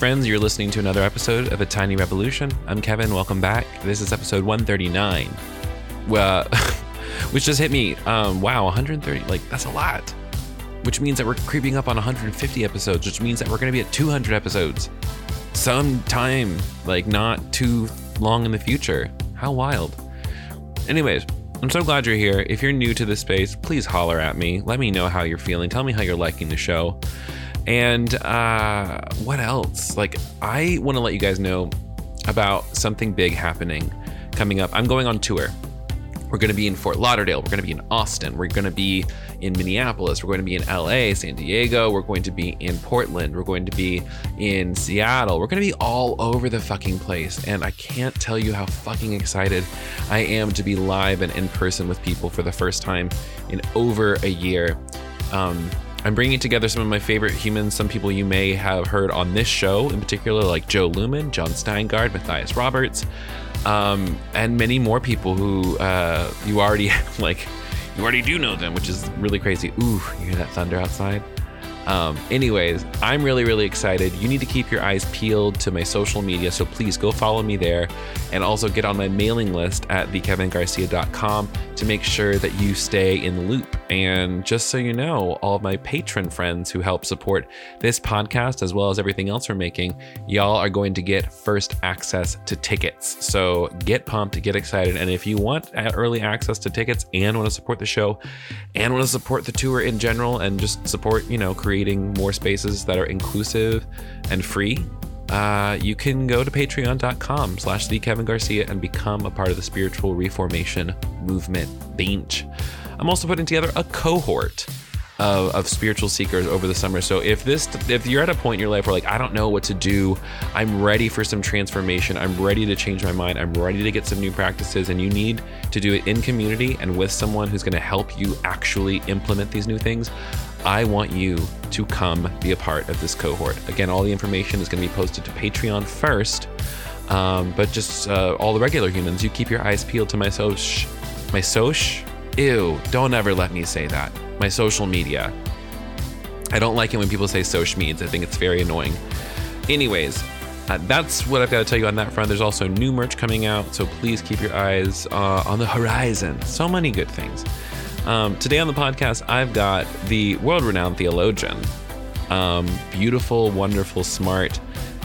Friends, you're listening to another episode of A Tiny Revolution. I'm Kevin. Welcome back. This is episode 139. Well, which just hit me. Um, wow, 130. Like, that's a lot. Which means that we're creeping up on 150 episodes, which means that we're going to be at 200 episodes sometime, like, not too long in the future. How wild. Anyways, I'm so glad you're here. If you're new to this space, please holler at me. Let me know how you're feeling. Tell me how you're liking the show. And uh, what else? Like, I want to let you guys know about something big happening coming up. I'm going on tour. We're going to be in Fort Lauderdale. We're going to be in Austin. We're going to be in Minneapolis. We're going to be in LA, San Diego. We're going to be in Portland. We're going to be in Seattle. We're going to be all over the fucking place. And I can't tell you how fucking excited I am to be live and in person with people for the first time in over a year. Um, I'm bringing together some of my favorite humans, some people you may have heard on this show, in particular, like Jo Luehmann, Jon Steingard, Matthias Roberts, um, and many more people who uh, you already like. You already do know them, which is really crazy. Ooh, you hear that thunder outside? Um, anyways, I'm really, really excited. You need to keep your eyes peeled to my social media, so please go follow me there and also get on my mailing list at thekevingarcia.com to make sure that you stay in the loop. And just so you know, all of my patron friends who help support this podcast as well as everything else we're making, y'all are going to get first access to tickets. So get pumped, get excited. And if you want early access to tickets and want to support the show and want to support the tour in general and just support, you know, creating more spaces that are inclusive and free, uh, you can go to patreon.com slash the Kevin Garcia and become a part of the spiritual reformation movement bench. I'm also putting together a cohort of, of, spiritual seekers over the summer. So if this if you're at a point in your life where like I don't know what to do, I'm ready for some transformation. I'm ready to change my mind. I'm ready to get some new practices and you need to do it in community and with someone who's going to help you actually implement these new things. I want you to come be a part of this cohort. Again, all the information is going to be posted to Patreon first. Um, but just uh, all the regular humans, you keep your eyes peeled to my soch, my soch. Ew! Don't ever let me say that. My social media. I don't like it when people say social meds. I think it's very annoying. Anyways, uh, that's what I've got to tell you on that front. There's also new merch coming out, so please keep your eyes uh, on the horizon. So many good things. Um, today on the podcast, I've got the world renowned theologian. Um, beautiful, wonderful, smart,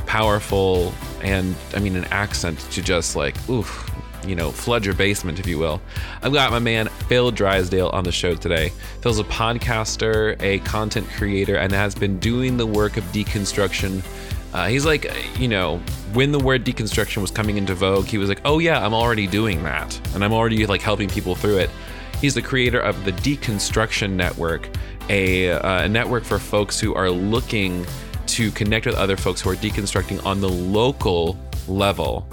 powerful, and I mean, an accent to just like, oof, you know, flood your basement, if you will. I've got my man Phil Drysdale on the show today. Phil's a podcaster, a content creator, and has been doing the work of deconstruction. Uh, he's like, you know, when the word deconstruction was coming into vogue, he was like, oh yeah, I'm already doing that. And I'm already like helping people through it. He's the creator of the Deconstruction Network, a, uh, a network for folks who are looking to connect with other folks who are deconstructing on the local level.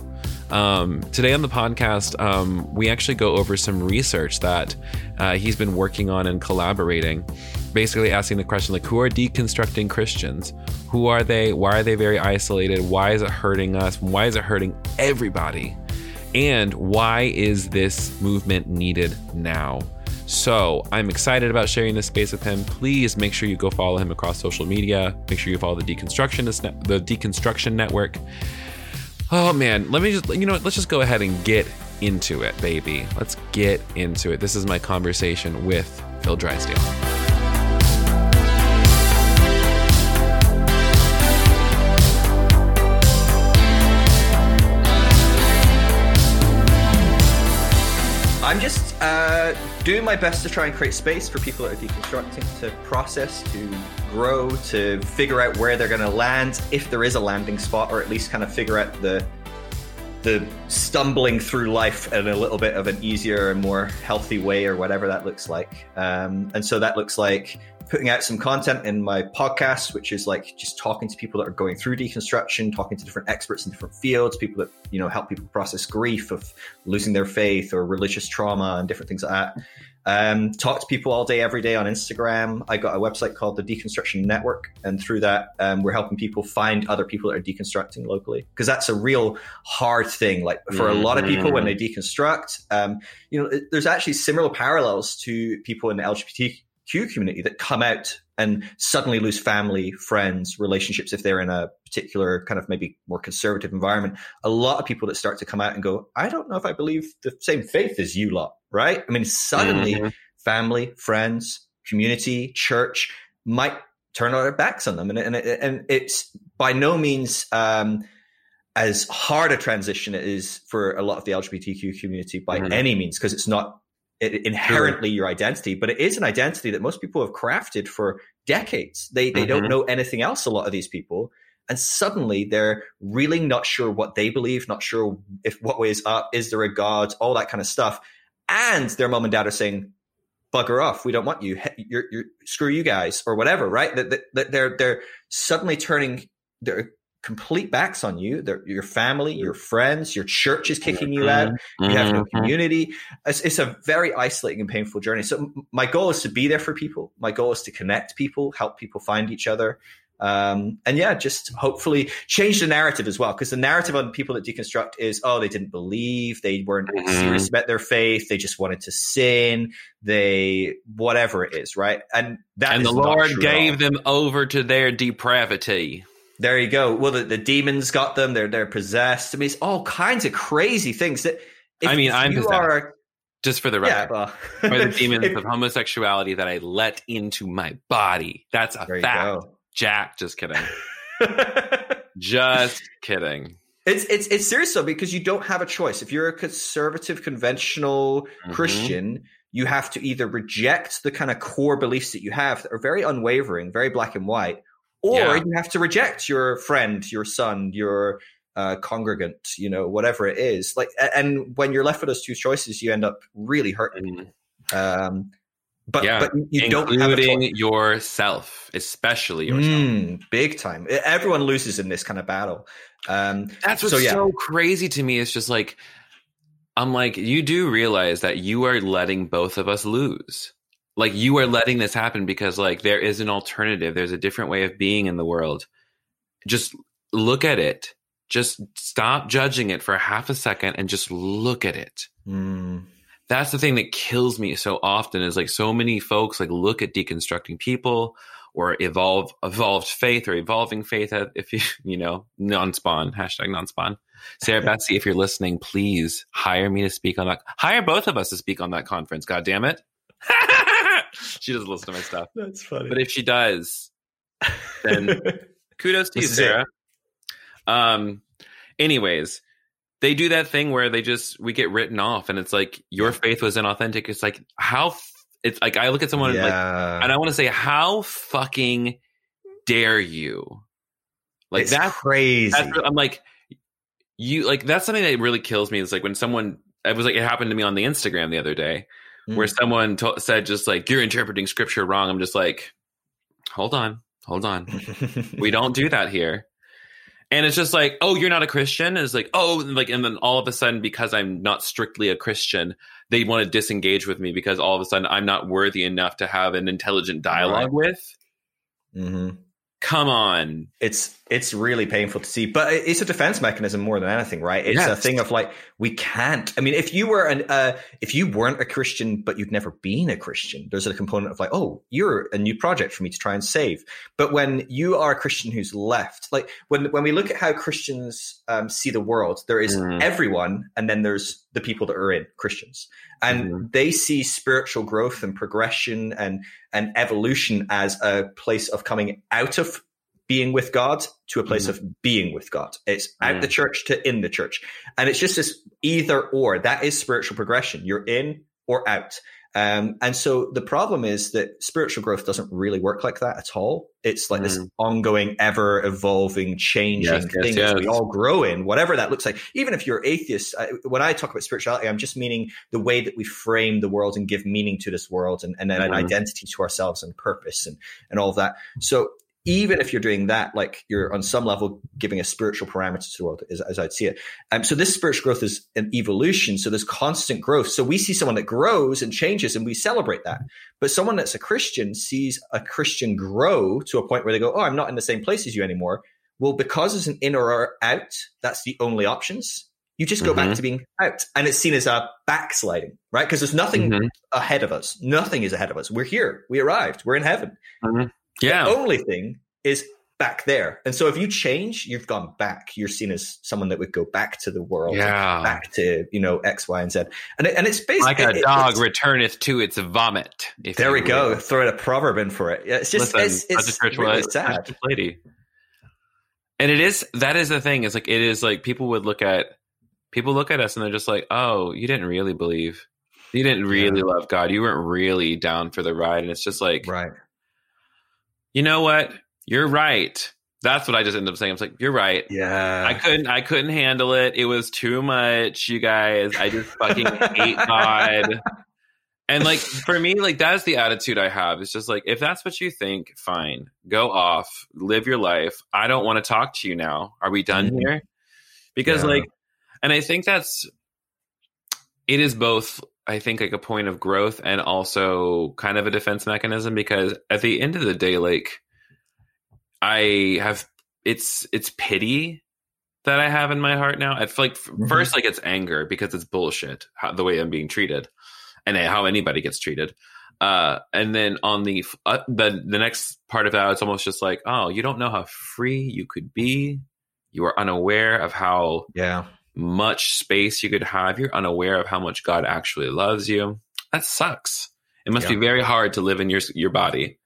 Um, today on the podcast, um, we actually go over some research that uh, he's been working on and collaborating. Basically, asking the question like, who are deconstructing Christians? Who are they? Why are they very isolated? Why is it hurting us? Why is it hurting everybody? And why is this movement needed now? So I'm excited about sharing this space with him. Please make sure you go follow him across social media. Make sure you follow the deconstruction the deconstruction network. Oh man, let me just you know let's just go ahead and get into it, baby. Let's get into it. This is my conversation with Phil Drysdale. Uh, doing my best to try and create space for people that are deconstructing to process, to grow, to figure out where they're going to land, if there is a landing spot, or at least kind of figure out the the stumbling through life in a little bit of an easier and more healthy way, or whatever that looks like. Um, and so that looks like putting out some content in my podcast, which is like just talking to people that are going through deconstruction, talking to different experts in different fields, people that, you know, help people process grief of losing their faith or religious trauma and different things like that. Um, talk to people all day, every day on Instagram. I got a website called the Deconstruction Network, and through that, um, we're helping people find other people that are deconstructing locally because that's a real hard thing. Like for mm-hmm. a lot of people, when they mm-hmm. deconstruct, um, you know, there's actually similar parallels to people in the LGBT Q community that come out and suddenly lose family, friends, relationships if they're in a particular kind of maybe more conservative environment. A lot of people that start to come out and go, I don't know if I believe the same faith as you lot, right? I mean, suddenly mm-hmm. family, friends, community, church might turn their backs on them. And, and, and it's by no means um, as hard a transition it is for a lot of the LGBTQ community by mm-hmm. any means, because it's not inherently sure. your identity, but it is an identity that most people have crafted for decades. They they mm-hmm. don't know anything else. A lot of these people, and suddenly they're really not sure what they believe, not sure if what way is up, is there a god, all that kind of stuff, and their mom and dad are saying, "Bugger off, we don't want you. You're, you're screw you guys or whatever." Right? That they're they're suddenly turning. They're complete backs on you. They're, your family, your friends, your church is kicking you out. You have no mm-hmm. community. It's, it's, a very isolating and painful journey. So my goal is to be there for people. My goal is to connect people, help people find each other. Um, and yeah, just hopefully change the narrative as well. Because the narrative on people that deconstruct is, oh, they didn't believe, they weren't mm-hmm. serious about their faith, they just wanted to sin, they whatever it is, right? And that and the Lord gave them over to their depravity. There you go. Well, the, the demons got them. They're they're possessed. I mean, it's all kinds of crazy things. That I mean, I'm possessed. Are, just for the record, yeah, well, by the demons if, of homosexuality that I let into my body. That's a fact. Jack, just kidding. just kidding. It's it's it's serious though because you don't have a choice. If you're a conservative, conventional mm-hmm. Christian, you have to either reject the kind of core beliefs that you have that are very unwavering, very black and white, or yeah. you have to reject your friend, your son, your uh, congregant, you know, whatever it is. Like, and when you're left with those two choices, you end up really hurting. Mm. Um, but yeah, but you don't have yourself, especially yourself, mm, big time. Everyone loses in this kind of battle. Um, That's what's so, yeah. so crazy to me. It's just like I'm like, you do realize that you are letting both of us lose like you are letting this happen because like there is an alternative. There's a different way of being in the world. Just look at it. Just stop judging it for half a second and just look at it. Mm. that's the thing that kills me so often is like so many folks like look at deconstructing people or evolve evolved faith or evolving faith if you you know non-spawn hashtag non-spawn. Sarah Bessey if you're listening please hire me to speak on that. Hire both of us to speak on that conference god damn it she doesn't listen to my stuff. That's funny. But if she does, then kudos to you, Sarah. Um. Anyways, they do that thing where they just we get written off, and it's like your faith was inauthentic. It's like how it's like I look at someone yeah. like, and I want to say, how fucking dare you? Like it's that's crazy. That's, I'm like, you like that's something that really kills me. Is like when someone it was like it happened to me on the Instagram the other day mm. where someone to- said just like you're interpreting scripture wrong. I'm just like, hold on, hold on, we don't do that here. And it's just like, oh, you're not a Christian. And it's like, oh, like, and then all of a sudden, because I'm not strictly a Christian, they want to disengage with me because all of a sudden I'm not worthy enough to have an intelligent dialogue right. with. Mm-hmm come on it's it's really painful to see but it's a defense mechanism more than anything right it's yes. a thing of like we can't i mean if you were an uh, if you weren't a christian but you'd never been a christian there's a component of like oh you're a new project for me to try and save but when you are a christian who's left like when when we look at how christians um, see the world there is mm. everyone and then there's the people that are in christians and mm-hmm. they see spiritual growth and progression and and evolution as a place of coming out of being with God to a place mm-hmm. of being with God. It's out the mm. church to in the church. And it's just this either or. That is spiritual progression. You're in or out. Um, and so the problem is that spiritual growth doesn't really work like that at all. It's like mm. this ongoing, ever evolving, changing yes, thing yes, yes. we all grow in, whatever that looks like. Even if you're atheist, I, when I talk about spirituality, I'm just meaning the way that we frame the world and give meaning to this world and, and mm. an mm-hmm. identity to ourselves and purpose and, and all of that. So even if you're doing that, like you're on some level giving a spiritual parameter to the world, as, as I'd see it. Um, so this spiritual growth is an evolution. So there's constant growth. So we see someone that grows and changes and we celebrate that. But someone that's a Christian sees a Christian grow to a point where they go, Oh, I'm not in the same place as you anymore. Well, because it's an in or out, that's the only options. You just go mm-hmm. back to being out and it's seen as a backsliding, right? Because there's nothing mm-hmm. ahead of us. Nothing is ahead of us. We're here. We arrived. We're in heaven. Mm-hmm Yeah. The only thing is back there. And so if you change, you've gone back. You're seen as someone that would go back to the world, Yeah. back to you know X, Y, and Z. And it, and it's basically Like a it- dog returneth to its vomit. if there we you go. will. Throw a proverb in for it. Yeah, It's just Listen, it's, it's church really was- sad. lady. And it is that is the thing. Is like it is like people would look at people look at us and they're just like, oh, you didn't really believe, you didn't really Yeah. love God, you weren't really down for the ride, and it's just like, Right. You know what, you're right. That's what I just ended up saying. I was like, you're right. Yeah. I couldn't I couldn't handle it. It was too much, you guys. I just fucking hate God. And like for me, like that's the attitude I have. It's just like if that's what you think, fine. Go off, live your life. I don't want to talk to you now. Are we done Mhm. here? Because Yeah. like and I think that's it is both I think like a point of growth and also kind of a defense mechanism because at the end of the day like I have it's it's pity that I have in my heart now. It's like Mhm. first like it's anger because it's bullshit how, the way I'm being treated and how anybody gets treated. Uh, and then on the uh, the the next part of that, it's almost just like, oh, you don't know how free you could be. You are unaware of how yeah. Much space you could have. You're unaware of how much God actually loves you. That sucks. It must Yeah. be very hard to live in your your body.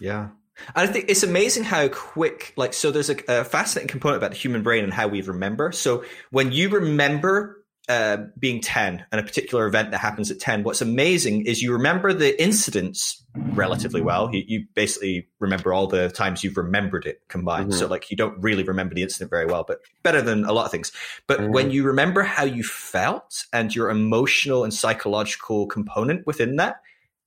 Yeah. And I think it's amazing how quick, like, so there's a, a fascinating component about the human brain and how we remember. So when you remember uh, being 10 and a particular event that happens at 10, what's amazing is you remember the incidents relatively well. You, you basically remember all the times you've remembered it combined. Mhm. So, like, you don't really remember the incident very well, but better than a lot of things. But Mhm. when you remember how you felt and your emotional and psychological component within that,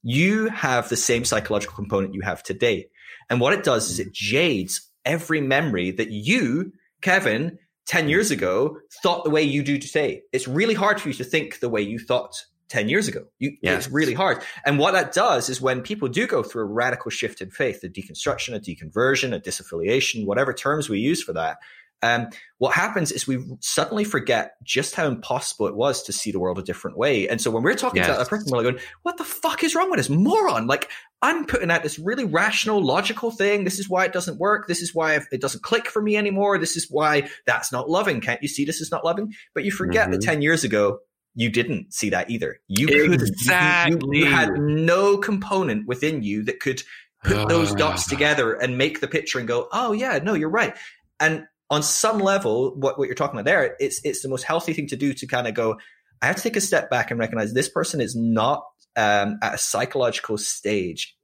you have the same psychological component you have today. And what it does is it jades every memory that you, Kevin, 10 hmm. years ago thought the way you do today. It's really hard for you to think the way you thought 10 years ago. You. It's really hard. And what that does is when people do go through a radical shift in faith, a deconstruction, a deconversion, a disaffiliation, whatever terms we use for that, um, what happens is we suddenly forget just how impossible it was to see the world a different way. And so when we're talking to Yes. that person, we're like going, what the fuck is wrong with this moron? Like, I'm putting out this really rational, logical thing. This is why it doesn't work. This is why it doesn't click for me anymore. This is why that's not loving. Can't you see this is not loving? But you forget that Mhm. 10 years ago, you didn't see that either. You couldn't. You- you- You, had no component within you that could put those dots together and make the picture and go, oh yeah, no, you're right. And on some level, what, what you're talking about there, it's it's the most healthy thing to do to kind of go, I have to take a step back and recognize this person is not um, at a psychological stage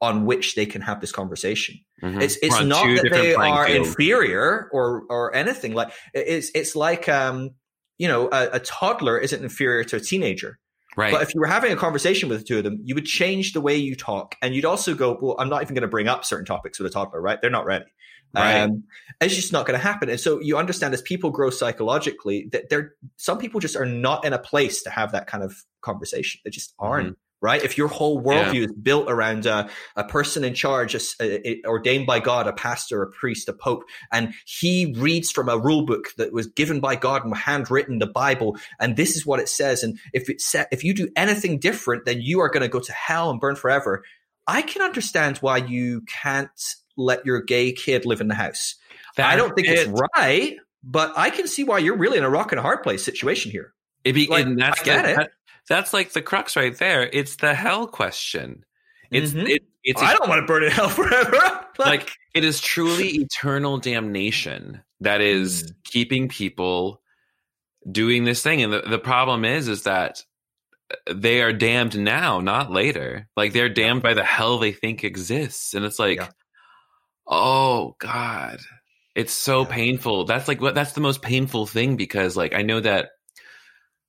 on which they can have this conversation. Mhm. It's it's We're not that they are fields. inferior or or anything like it's it's like um you know a, a toddler isn't inferior to a teenager. right. But if you were having a conversation with the two of them, you would change the way you talk, and you'd also go, "Well, I'm not even going to bring up certain topics with a toddler, right? They're not ready. Right. Um, it's just not going to happen." And so you understand as people grow psychologically that there, some people just are not in a place to have that kind of conversation. They just aren't. Right. If your whole worldview Yeah. is built around uh, a person in charge, a a- a- ordained by God, a pastor, a priest, a pope, and he reads from a rule book that was given by God and handwritten, the Bible, and this is what it says. And if it sa- if you do anything different, then you are going to go to hell and burn forever. I can understand why you can't let your gay kid live in the house. I don't think That's it's right, but I can see why you're really in a rock and a hard place situation here. It be, Like, and that's I get the, it. that- that's like the crux right there. It's the hell question. It's Mhm. it, it's I don't want to burn in hell forever. like it is truly eternal damnation that is Mm. keeping people doing this thing. And the, the problem is, is that they are damned now, not later. Like they're damned by the hell they think exists. And it's like, Yeah. Oh God. It's so Yeah. painful. That's like what that's the most painful thing because like I know that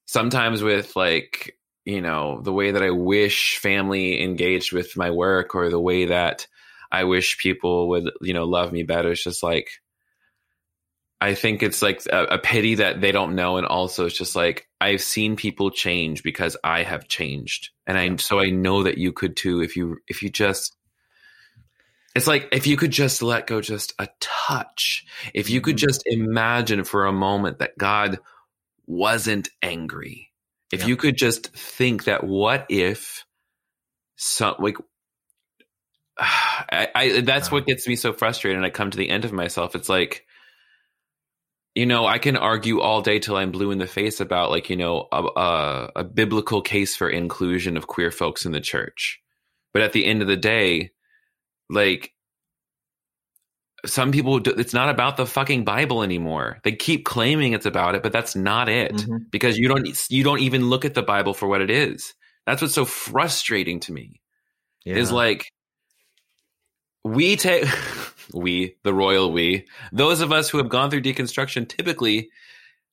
sometimes with like, you know, the way that I wish family engaged with my work or the way that I wish people would, you know, love me better. It's just like, I think it's like a, a pity that they don't know. And also it's just like, I've seen people change because I have changed. And I, so I know that you could too, if you, if you just, it's like, if you could just let go just a touch, if you could Mhm. just imagine for a moment that God wasn't angry, if Yeah. you could just think that what if some like I, I that's what gets me so frustrated. And I come to the end of myself. It's like, you know, I can argue all day till I'm blue in the face about like, you know, a, a, a biblical case for inclusion of queer folks in the church. But at the end of the day, like some people do, it's not about the fucking bible anymore they keep claiming it's about it but that's not it mm-hmm. because you don't you don't even look at the bible for what it is that's what's so frustrating to me yeah. is like we take we the royal we those of us who have gone through deconstruction typically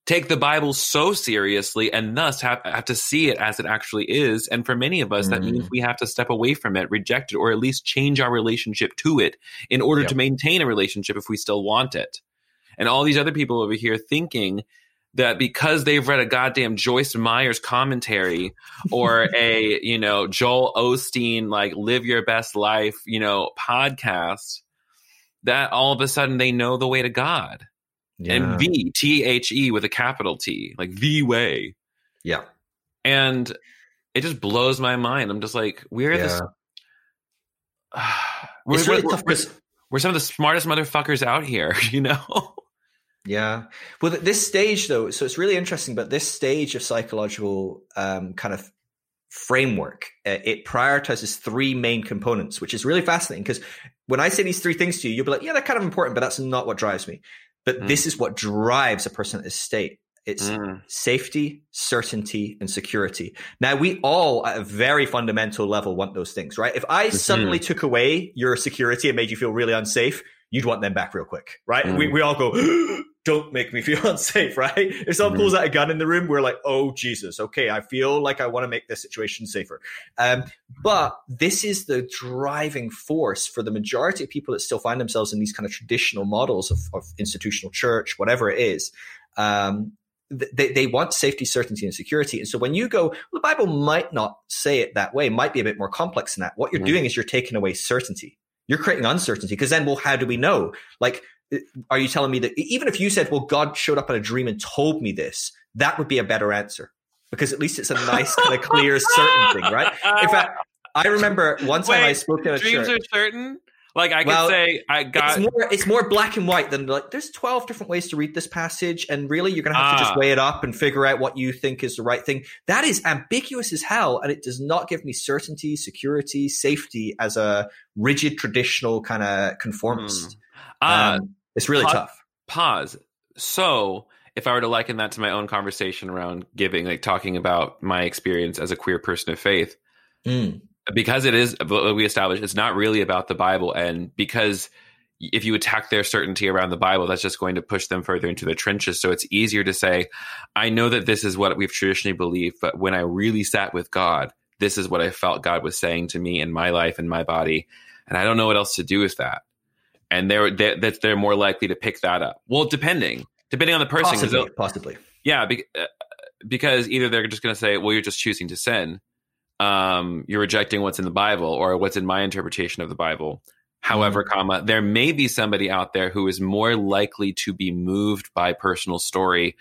take the bible so seriously and thus have, have to see it as it actually is and for many of us mm. that means mm. we have to step away from it reject it or at least change our relationship to it in order yep. to maintain a relationship if we still want it and all these other people over here thinking that because they've read a goddamn Joyce Meyers commentary or a, you know, Joel Osteen, like live your best life, you know, podcast, that all of a sudden they know the way to God. Yeah. And V, T H E with a capital T, like the way. Yeah. And it just blows my mind. I'm just like, we're yeah. this. Uh, we're, it's really we're, tough because we're some of the smartest motherfuckers out here, you know? Yeah. Well, this stage, though, so it's really interesting, but this stage of psychological um, kind of framework, uh, it prioritizes three main components, which is really fascinating because when I say these three things to you, you'll be like, yeah, they're kind of important, but that's not what drives me. But mm. this is what drives a person at this state. It's mm. safety, certainty, and security. Now, we all, at a very fundamental level, want those things, right? If I mm-hmm. suddenly took away your security and made you feel really unsafe, you'd want them back real quick, right? Mm. We, we all go, don't make me feel unsafe, right? If someone mm-hmm. pulls out a gun in the room, we're like, oh, Jesus, okay, I feel like I want to make this situation safer. Um, but this is the driving force for the majority of people that still find themselves in these kind of traditional models of, of institutional church, whatever it is. Um, they, they want safety, certainty, and security. And so when you go, well, the Bible might not say it that way, might be a bit more complex than that. What you're mm-hmm. doing is you're taking away certainty. You're creating uncertainty because then, well, how do we know? Like, are you telling me that even if you said, well, God showed up in a dream and told me this, that would be a better answer because at least it's a nice, kind of clear, certain thing, right? In fact, I remember one time Wait, I spoke in a dreams church. are certain. Like I well, could say, I got. It's more, it's more black and white than like. There's twelve different ways to read this passage, and really, you're gonna have ah. to just ah. weigh it up and figure out what you think is the right thing. That is ambiguous as hell, and it does not give me certainty, security, safety as a rigid traditional kind of conformist. Hmm. Uh, um, it's really pause, tough. Pause. So, if I were to liken that to my own conversation around giving, like talking about my experience as a queer person of faith, mm. because it is, we established, it's not really about the Bible. And because if you attack their certainty around the Bible, that's just going to push them further into the trenches. So it's easier to say, I know that this is what we've traditionally believed, but when I really sat with God, this is what I felt God was saying to me in my life and my body. And I don't know what else to do with that and they're that they're more likely to pick that up. Well, depending depending on the person, possibly, possibly. yeah, be, uh, because either they're just going to say, "Well, you're just choosing to sin," um, you're rejecting what's in the Bible or what's in my interpretation of the Bible. However, mm-hmm. comma, there may be somebody out there who is more likely to be moved by personal story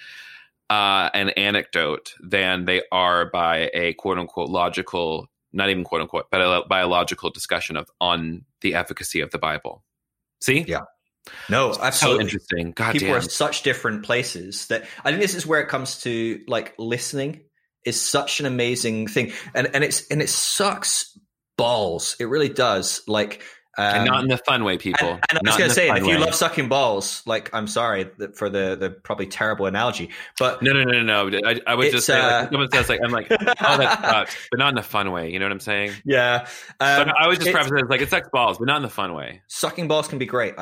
uh, and anecdote than they are by a quote unquote logical, not even quote unquote, but a, by a logical discussion of on the efficacy of the Bible. See? Yeah. No, absolutely. So interesting. God People damn. are such different places that I think this is where it comes to like listening is such an amazing thing. And and it's and it sucks balls. It really does. Like um, and not in the fun way, people. And, and I was going to say, if you way. love sucking balls, like I'm sorry for the the probably terrible analogy, but no, no, no, no, no. I, I would just say, uh, like, someone says, like, I'm like, oh, that sucks, but not in a fun way. You know what I'm saying? Yeah. Um, so I was just preface it like it sucks balls, but not in the fun way. Sucking balls can be great. Uh,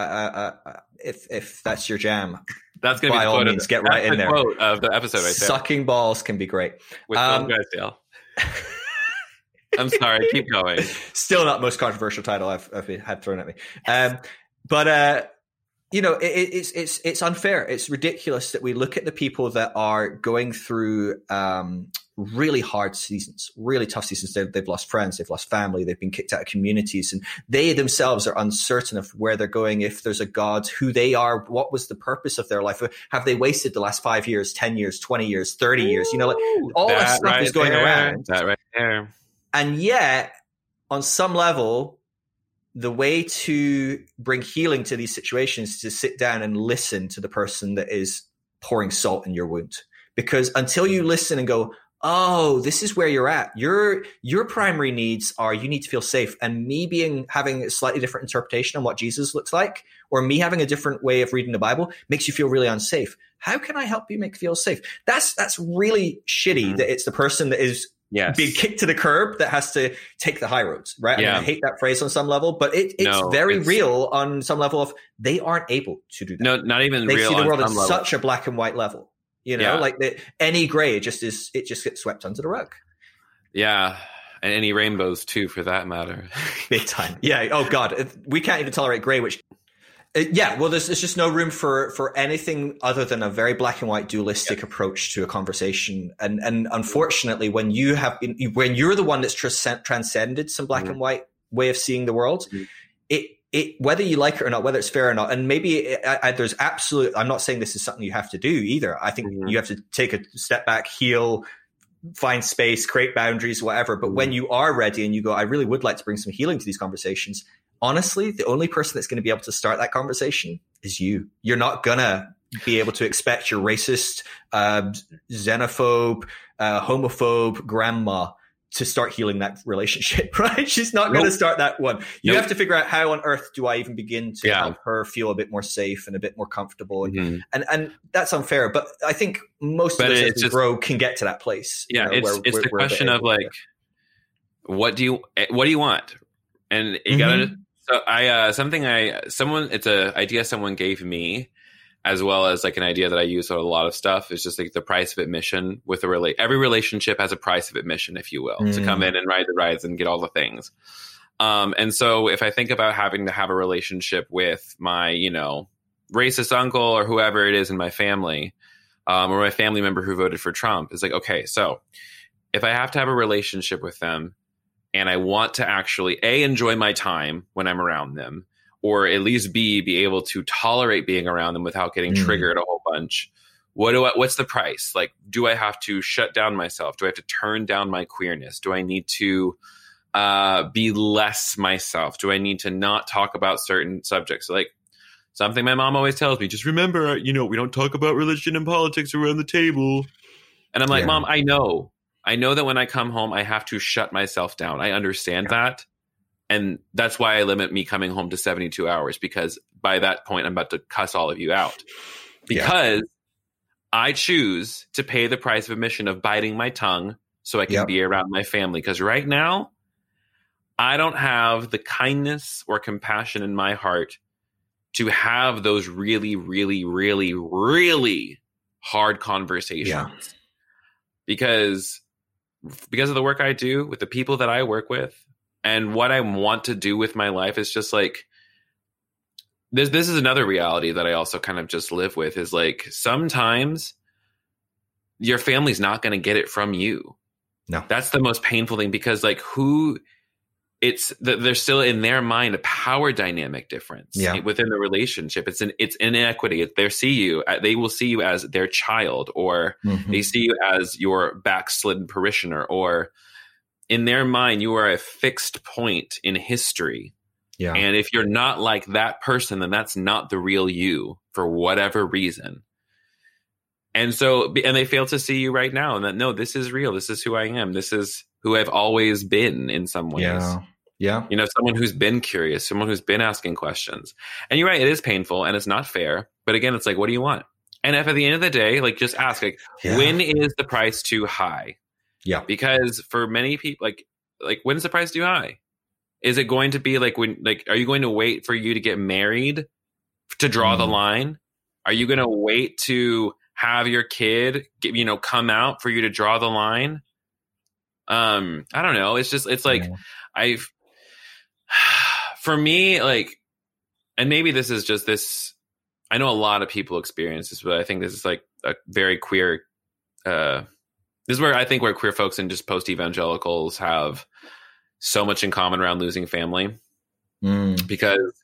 uh, if if that's your jam, that's going to be by all means, get right in there. Quote of the episode right there. Sucking balls can be great. With um, guys, Dale. I'm sorry. Keep going. Still not most controversial title I've, I've had thrown at me. Um, but uh, you know, it, it's it's it's unfair. It's ridiculous that we look at the people that are going through um, really hard seasons, really tough seasons. They've, they've lost friends, they've lost family, they've been kicked out of communities, and they themselves are uncertain of where they're going, if there's a God, who they are, what was the purpose of their life, have they wasted the last five years, ten years, twenty years, thirty years? You know, like all that, that stuff right is going there, around. That right there and yet, on some level, the way to bring healing to these situations is to sit down and listen to the person that is pouring salt in your wound. Because until you listen and go, oh, this is where you're at. Your your primary needs are you need to feel safe. And me being having a slightly different interpretation on what Jesus looks like, or me having a different way of reading the Bible makes you feel really unsafe. How can I help you make feel safe? That's that's really shitty mm-hmm. that it's the person that is yes. being kicked to the curb that has to take the high roads, right? Yeah. I, mean, I hate that phrase on some level, but it, it's no, very it's, real on some level of they aren't able to do that. No, not even they real. see the world at such a black and white level. You know, yeah. like the, any gray just is it just gets swept under the rug. Yeah. And any rainbows too, for that matter. Big time. Yeah. Oh God, we can't even tolerate gray. Which, yeah. Well, there's, there's just no room for for anything other than a very black and white dualistic yeah. approach to a conversation. And and unfortunately, when you have been, when you're the one that's transcended some black mm-hmm. and white way of seeing the world, mm-hmm. it it, whether you like it or not, whether it's fair or not, and maybe it, I, I, there's absolute. I'm not saying this is something you have to do either. I think mm-hmm. you have to take a step back, heal, find space, create boundaries, whatever. But mm-hmm. when you are ready and you go, I really would like to bring some healing to these conversations. Honestly, the only person that's going to be able to start that conversation is you. You're not gonna be able to expect your racist, uh, xenophobe, uh, homophobe grandma to start healing that relationship, right? She's not nope. going to start that one. You nope. have to figure out how on earth do I even begin to yeah. help her feel a bit more safe and a bit more comfortable, and mm-hmm. and, and that's unfair. But I think most but of us as we grow can get to that place. Yeah, you know, it's where, it's the question of like, what do you what do you want, and you mm-hmm. gotta. So I uh, something I someone it's a idea someone gave me as well as like an idea that I use on a lot of stuff is just like the price of admission with a relate. Every relationship has a price of admission, if you will, mm. to come mm. in and ride the rides and get all the things. Um, and so if I think about having to have a relationship with my, you know, racist uncle or whoever it is in my family, um, or my family member who voted for Trump, it's like, okay, so if I have to have a relationship with them and I want to actually A, enjoy my time when I'm around them, or at least B, be able to tolerate being around them without getting mm. triggered a whole bunch. What do I, what's the price? Like, do I have to shut down myself? Do I have to turn down my queerness? Do I need to uh, be less myself? Do I need to not talk about certain subjects? Like something my mom always tells me, just remember, you know, we don't talk about religion and politics around the table. And I'm like, yeah. mom, I know. I know that when I come home, I have to shut myself down. I understand yeah. that and that's why I limit me coming home to 72 hours because by that point I'm about to cuss all of you out. Because yeah. I choose to pay the price of admission of biting my tongue so I can yep. be around my family because right now I don't have the kindness or compassion in my heart to have those really really really really hard conversations. Yeah. Because because of the work I do with the people that I work with and what I want to do with my life is just like this this is another reality that I also kind of just live with is like sometimes your family's not going to get it from you. No. That's the most painful thing because like who it's that there's still in their mind a power dynamic difference yeah. within the relationship. It's an it's inequity. They see you, uh, they will see you as their child, or mm-hmm. they see you as your backslidden parishioner, or in their mind, you are a fixed point in history. Yeah. And if you're not like that person, then that's not the real you for whatever reason. And so, and they fail to see you right now and that, no, this is real. This is who I am. This is who I've always been in some ways. Yeah. Yeah. You know, someone who's been curious, someone who's been asking questions. And you're right, it is painful and it's not fair. But again, it's like, what do you want? And if at the end of the day, like just ask, like, yeah. when is the price too high? Yeah. Because for many people, like, like when's the price too high? Is it going to be like when, like, are you going to wait for you to get married to draw mm. the line? Are you going to wait to have your kid, you know, come out for you to draw the line? Um, I don't know. It's just, it's like, yeah. I've, for me, like, and maybe this is just this, I know a lot of people experience this, but I think this is like a very queer, uh, this is where I think where queer folks and just post evangelicals have so much in common around losing family mm. because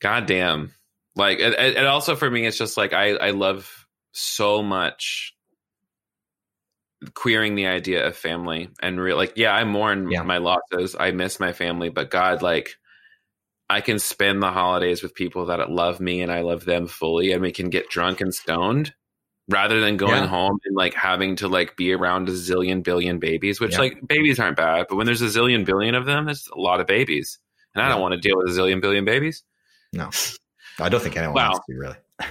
goddamn like and also for me it's just like I, I love so much queering the idea of family and real like yeah i mourn yeah. my losses i miss my family but god like I can spend the holidays with people that love me and I love them fully, and we can get drunk and stoned rather than going Yeah. home and like having to like be around a zillion billion babies, which Yeah. like babies aren't bad, but when there's a zillion billion of them, it's a lot of babies. And I don't want to deal with a zillion billion babies. No, I don't think anyone Wow. wants to really.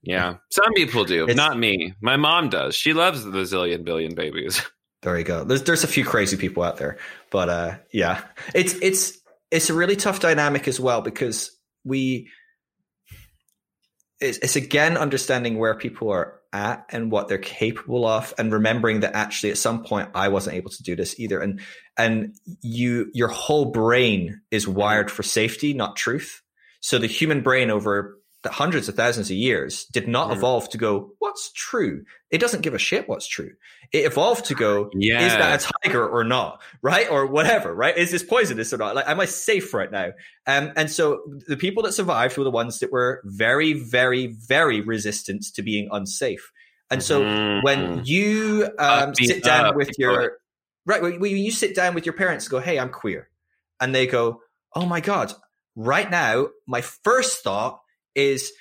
Yeah. Some people do, It's- not me. My mom does. She loves the zillion billion babies. There you go. There's there's a few crazy people out there, but uh, yeah, it's it's it's a really tough dynamic as well because we it's, it's again understanding where people are at and what they're capable of, and remembering that actually at some point I wasn't able to do this either, and and you your whole brain is wired for safety, not truth. So the human brain over the hundreds of thousands of years did not Mhm. evolve to go, what's true? It doesn't give a shit what's true. It evolved to go, Yeah. is that a tiger or not? Right? Or whatever, right? Is this poisonous or not? Like, am I safe right now? Um, and so the people that survived were the ones that were very, very, very resistant to being unsafe. And so Mhm. when you um, sit down up, with your right when when you sit down with your parents and go hey i'm queer and they go oh my god right now my first thought is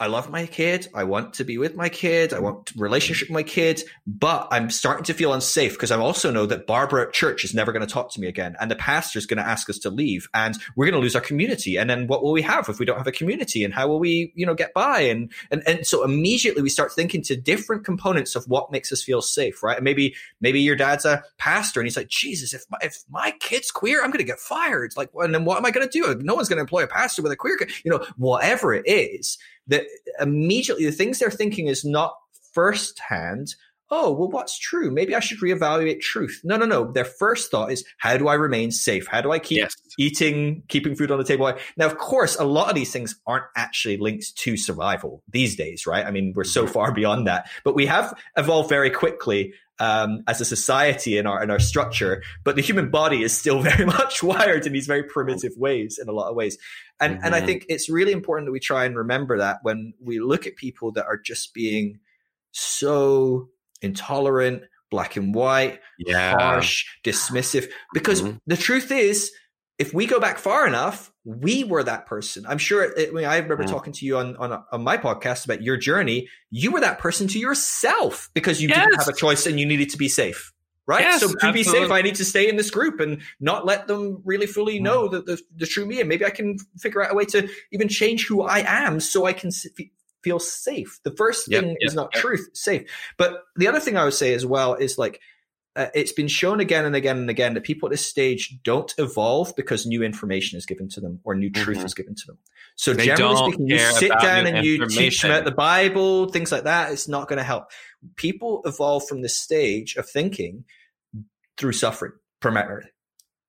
I love my kid. I want to be with my kid. I want relationship with my kid, but I'm starting to feel unsafe because I also know that Barbara at church is never going to talk to me again. And the pastor is going to ask us to leave and we're going to lose our community. And then what will we have if we don't have a community and how will we, you know, get by? And, and, and so immediately we start thinking to different components of what makes us feel safe, right? And maybe, maybe your dad's a pastor and he's like, Jesus, if my, if my kid's queer, I'm going to get fired. Like, and then what am I going to do? No one's going to employ a pastor with a queer kid. You know, whatever it is that immediately the things they're thinking is not firsthand. Oh, well, what's true? Maybe I should reevaluate truth. No, no, no. Their first thought is, how do I remain safe? How do I keep Yes. eating, keeping food on the table? Now, of course, a lot of these things aren't actually linked to survival these days, right? I mean, we're so Mhm. far beyond that, but we have evolved very quickly um, as a society in our in our structure. But the human body is still very much wired in these very primitive ways in a lot of ways. And and I Mhm. think it's really important that we try and remember that when we look at people that are just being so intolerant, black and white, Yeah. harsh, dismissive. Because Mhm. the truth is, if we go back far enough, we were that person. I'm sure. I, mean, I remember Mhm. talking to you on, on on my podcast about your journey. You were that person to yourself because you didn't have a choice and you needed to be safe. Right. Yes, so to be safe. I need to stay in this group and not let them really fully Mhm. know the, the, the true me. And maybe I can figure out a way to even change who I am so I can fe- feel safe. The first Yep, thing is not yep. truth, safe. But the other thing I would say as well is like, uh, it's been shown again and again and again that people at this stage don't evolve because new information is given to them or new truth Mhm. is given to them. So They generally speaking, you sit down and you teach them about the Bible, things like that. It's not going to help. People evolve from this stage of thinking through suffering, primarily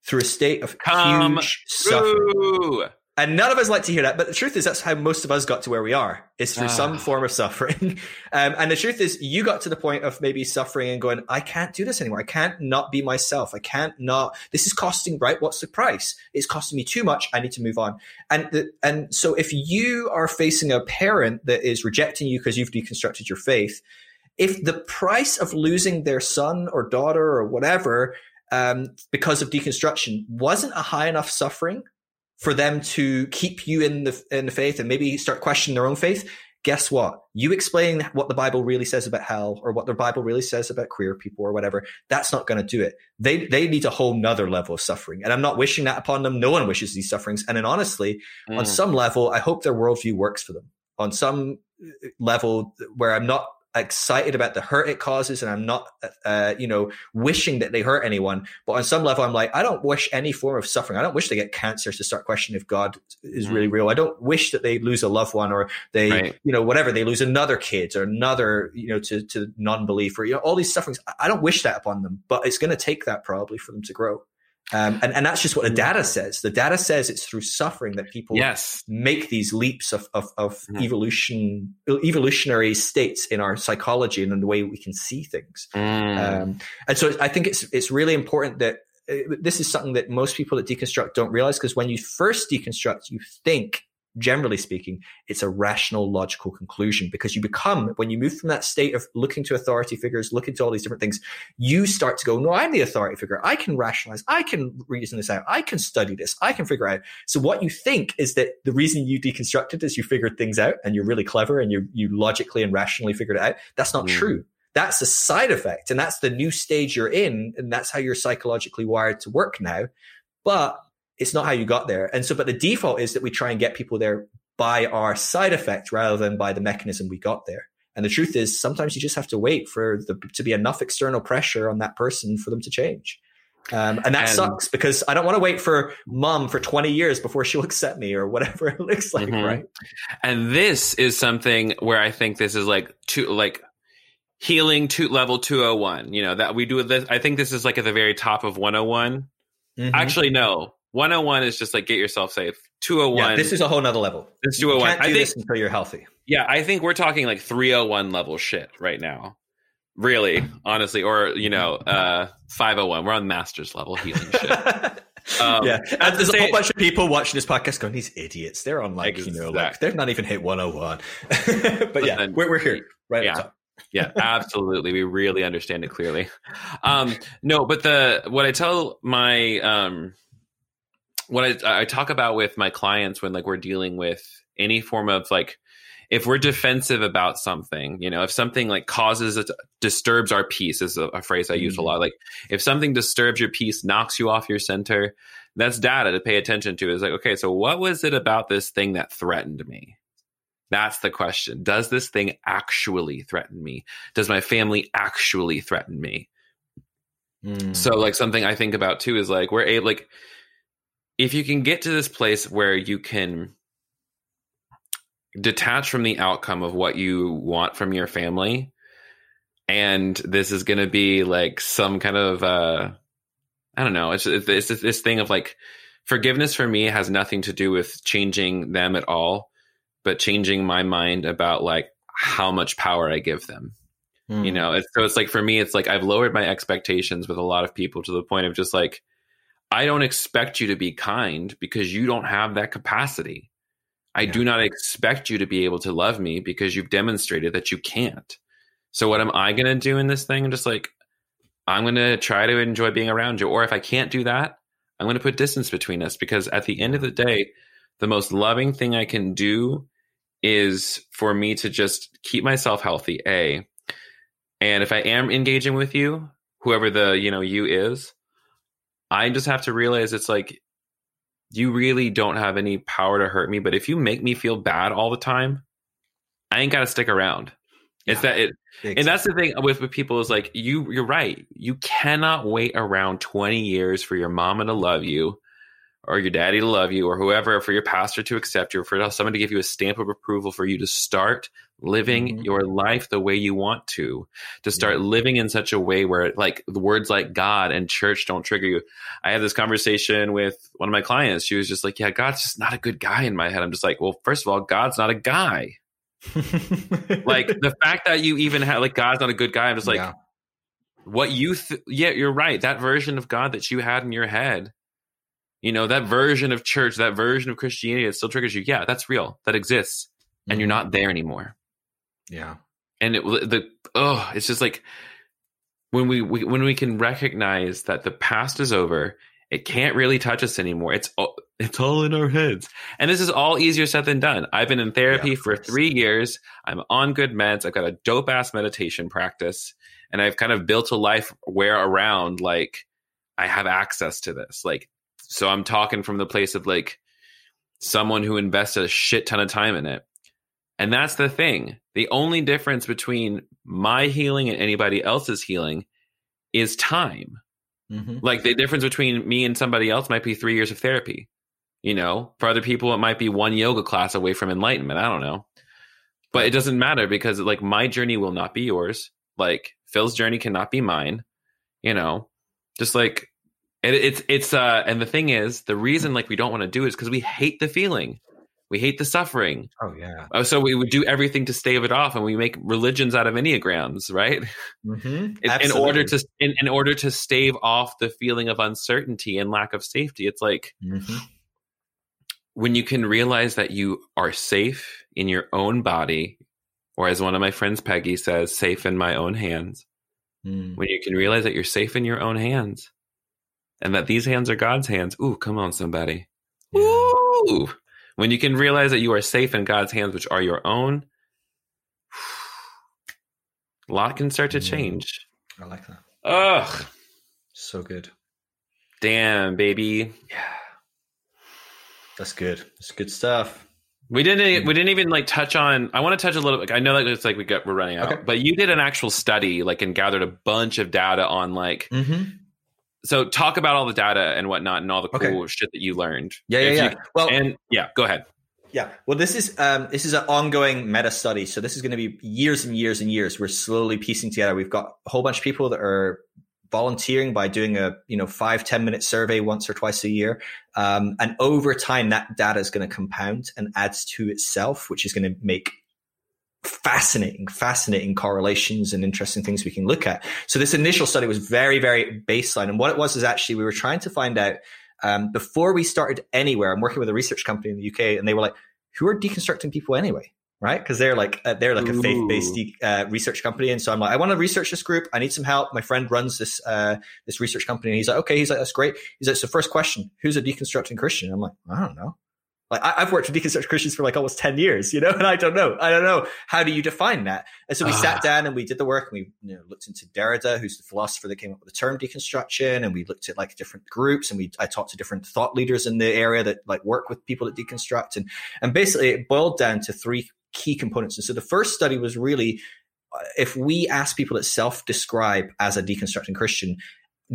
through a state of Come huge suffering. And none of us like to hear that, but the truth is that's how most of us got to where we are. Is through Ah. some form of suffering. Um, and the truth is you got to the point of maybe suffering and going, I can't do this anymore. I can't not be myself. I can't not, this is costing, right? What's the price? It's costing me too much. I need to move on. And the, and so if you are facing a parent that is rejecting you because you've deconstructed your faith, if the price of losing their son or daughter or whatever um, because of deconstruction wasn't a high enough suffering for them to keep you in the in the faith and maybe start questioning their own faith, guess what? You explain what the Bible really says about hell or what the Bible really says about queer people or whatever, that's not going to do it. They they need a whole nother level of suffering. And I'm not wishing that upon them. No one wishes these sufferings. And then honestly, on Mm. some level, I hope their worldview works for them. On some uh, level where I'm not excited about the hurt it causes and I'm not, uh, you know, wishing that they hurt anyone. But on some level, I'm like, I don't wish any form of suffering. I don't wish they get cancer to start questioning if God is really real. I don't wish that they lose a loved one or they, Right. you know, whatever, they lose another kid or another, you know, to, to non-belief or, you know, all these sufferings. I don't wish that upon them, but it's going to take that probably for them to grow. Um, and, and that's just what the data says. The data says it's through suffering that people Yes. make these leaps of of, of Mhm. evolution, evolutionary states in our psychology and in the way we can see things. Mm. Um, and so I think it's it's really important that uh, this is something that most people that deconstruct don't realize because when you first deconstruct, you think generally speaking, it's a rational, logical conclusion because you become, when you move from that state of looking to authority figures, looking to all these different things, you start to go, no, I'm the authority figure. I can rationalize. I can reason this out. I can study this. I can figure out. So what you think is that the reason you deconstructed is you figured things out and you're really clever and you you logically and rationally figured it out. That's not mm. true. That's a side effect. And that's the new stage you're in. And that's how you're psychologically wired to work now. But it's not how you got there. And so, but the default is that we try and get people there by our side effect rather than by the mechanism we got there. And the truth is, sometimes you just have to wait for the, to be enough external pressure on that person for them to change. Um, and that and, sucks because I don't want to wait for mom for 20 years before she'll accept me or whatever it looks like, mm-hmm. right? And this is something where I think this is like two, like healing to level 201, you know, that we do this. I think this is like at the very top of 101. Mm-hmm. Actually, no, 101 is just like get yourself safe. 201. Yeah, this is a whole nother level. It's 201. You can't do I think, this until you're healthy. Yeah, I think we're talking like 301 level shit right now. Really, honestly, or you know, uh 501. We're on master's level healing shit. Um, yeah, and there's say, a whole bunch of people watching this podcast going, "These idiots! They're on like exactly. you know, like they're not even hit 101." but, but, yeah, then, we're, we're here right yeah. yeah, absolutely. We really understand it clearly. Um, no, but the what I tell my um, what I, I talk about with my clients when like we're dealing with any form of like if we're defensive about something, you know, if something like causes it, disturbs our peace is a, a phrase I use mm-hmm. a lot. Like if something disturbs your peace, knocks you off your center, that's data to pay attention to. Is like, okay, so what was it about this thing that threatened me? That's the question. Does this thing actually threaten me? Does my family actually threaten me? Mm. So like something I think about too is like we're able like if you can get to this place where you can detach from the outcome of what you want from your family and this is going to be like some kind of uh i don't know it's it's this thing of like forgiveness for me has nothing to do with changing them at all but changing my mind about like how much power i give them mm. you know it's, so it's like for me it's like i've lowered my expectations with a lot of people to the point of just like I don't expect you to be kind because you don't have that capacity. I yeah. do not expect you to be able to love me because you've demonstrated that you can't. So what am I going to do in this thing? I'm just like, I'm going to try to enjoy being around you. Or if I can't do that, I'm going to put distance between us because at the end of the day, the most loving thing I can do is for me to just keep myself healthy. A, and if I am engaging with you, whoever the, you know, you is, I just have to realize it's like you really don't have any power to hurt me. But if you make me feel bad all the time, I ain't got to stick around. It's yeah, that it, exactly. and that's the thing with, with people is like you. You're right. You cannot wait around 20 years for your mama to love you, or your daddy to love you, or whoever for your pastor to accept you, or for someone to give you a stamp of approval for you to start living mm-hmm. your life the way you want to to start yeah. living in such a way where like the words like god and church don't trigger you i had this conversation with one of my clients she was just like yeah god's just not a good guy in my head i'm just like well first of all god's not a guy like the fact that you even have like god's not a good guy i'm just like yeah. what you th- yeah you're right that version of god that you had in your head you know that version of church that version of christianity that still triggers you yeah that's real that exists and mm-hmm. you're not there anymore yeah. And it the oh, it's just like when we, we when we can recognize that the past is over, it can't really touch us anymore. It's all, it's all in our heads. And this is all easier said than done. I've been in therapy yeah, for 3 years. I'm on good meds. I've got a dope ass meditation practice and I've kind of built a life where around like I have access to this. Like so I'm talking from the place of like someone who invested a shit ton of time in it. And that's the thing. The only difference between my healing and anybody else's healing is time. Mm-hmm. Like the difference between me and somebody else might be three years of therapy. You know, for other people, it might be one yoga class away from enlightenment. I don't know. But it doesn't matter because like my journey will not be yours. Like Phil's journey cannot be mine. You know, just like it, it's it's uh and the thing is the reason like we don't want to do it is because we hate the feeling we hate the suffering. Oh yeah. Oh, so we would do everything to stave it off, and we make religions out of enneagrams, right? Mm-hmm. in, in, order to in, in, order to stave off the feeling of uncertainty and lack of safety, it's like mm-hmm. when you can realize that you are safe in your own body, or as one of my friends, Peggy, says, safe in my own hands. Mm. When you can realize that you're safe in your own hands and that these hands are God's hands. Ooh, come on, somebody. Yeah. Ooh. When you can realize that you are safe in God's hands, which are your own, a lot can start to Mm. change. I like that. Ugh. So good. Damn, baby. Yeah. That's good. That's good stuff. We didn't. We didn't even like touch on. I want to touch a little. bit. I know that it's like we got we're running out, Okay. but you did an actual study, like, and gathered a bunch of data on like. Mm-hmm. So talk about all the data and whatnot, and all the Okay. cool shit that you learned. Yeah, yeah, yeah. you- well, and yeah, go ahead. Yeah. Well, this is um, this is an ongoing meta study. So this is going to be years and years and years. We're slowly piecing together. We've got a whole bunch of people that are volunteering by doing a you know five ten minute survey once or twice a year, um, and over time that data is going to compound and adds to itself, which is going to make fascinating, fascinating correlations and interesting things we can look at. So this initial study was very, very baseline. And what it was is actually we were trying to find out um, before we started anywhere. I'm working with a research company in the UK, and they were like, "Who are deconstructing people anyway?" Right? Because they're like uh, they're like a faith-based de- uh, research company, and so I'm like, I want to research this group. I need some help. My friend runs this uh, this research company, and he's like, "Okay." He's like, "That's great." He's like, "So first question: Who's a deconstructing Christian?" I'm like, "I don't know." Like I, I've worked with deconstructed Christians for like almost 10 years, you know, and I don't know. I don't know. How do you define that? And so we Ah. sat down and we did the work and we you know, looked into Derrida, who's the philosopher that came up with the term deconstruction. And we looked at like different groups and we, I talked to different thought leaders in the area that like work with people that deconstruct. And, and basically it boiled down to three key components. And so the first study was really, uh, if we ask people that self-describe as a deconstructing Christian,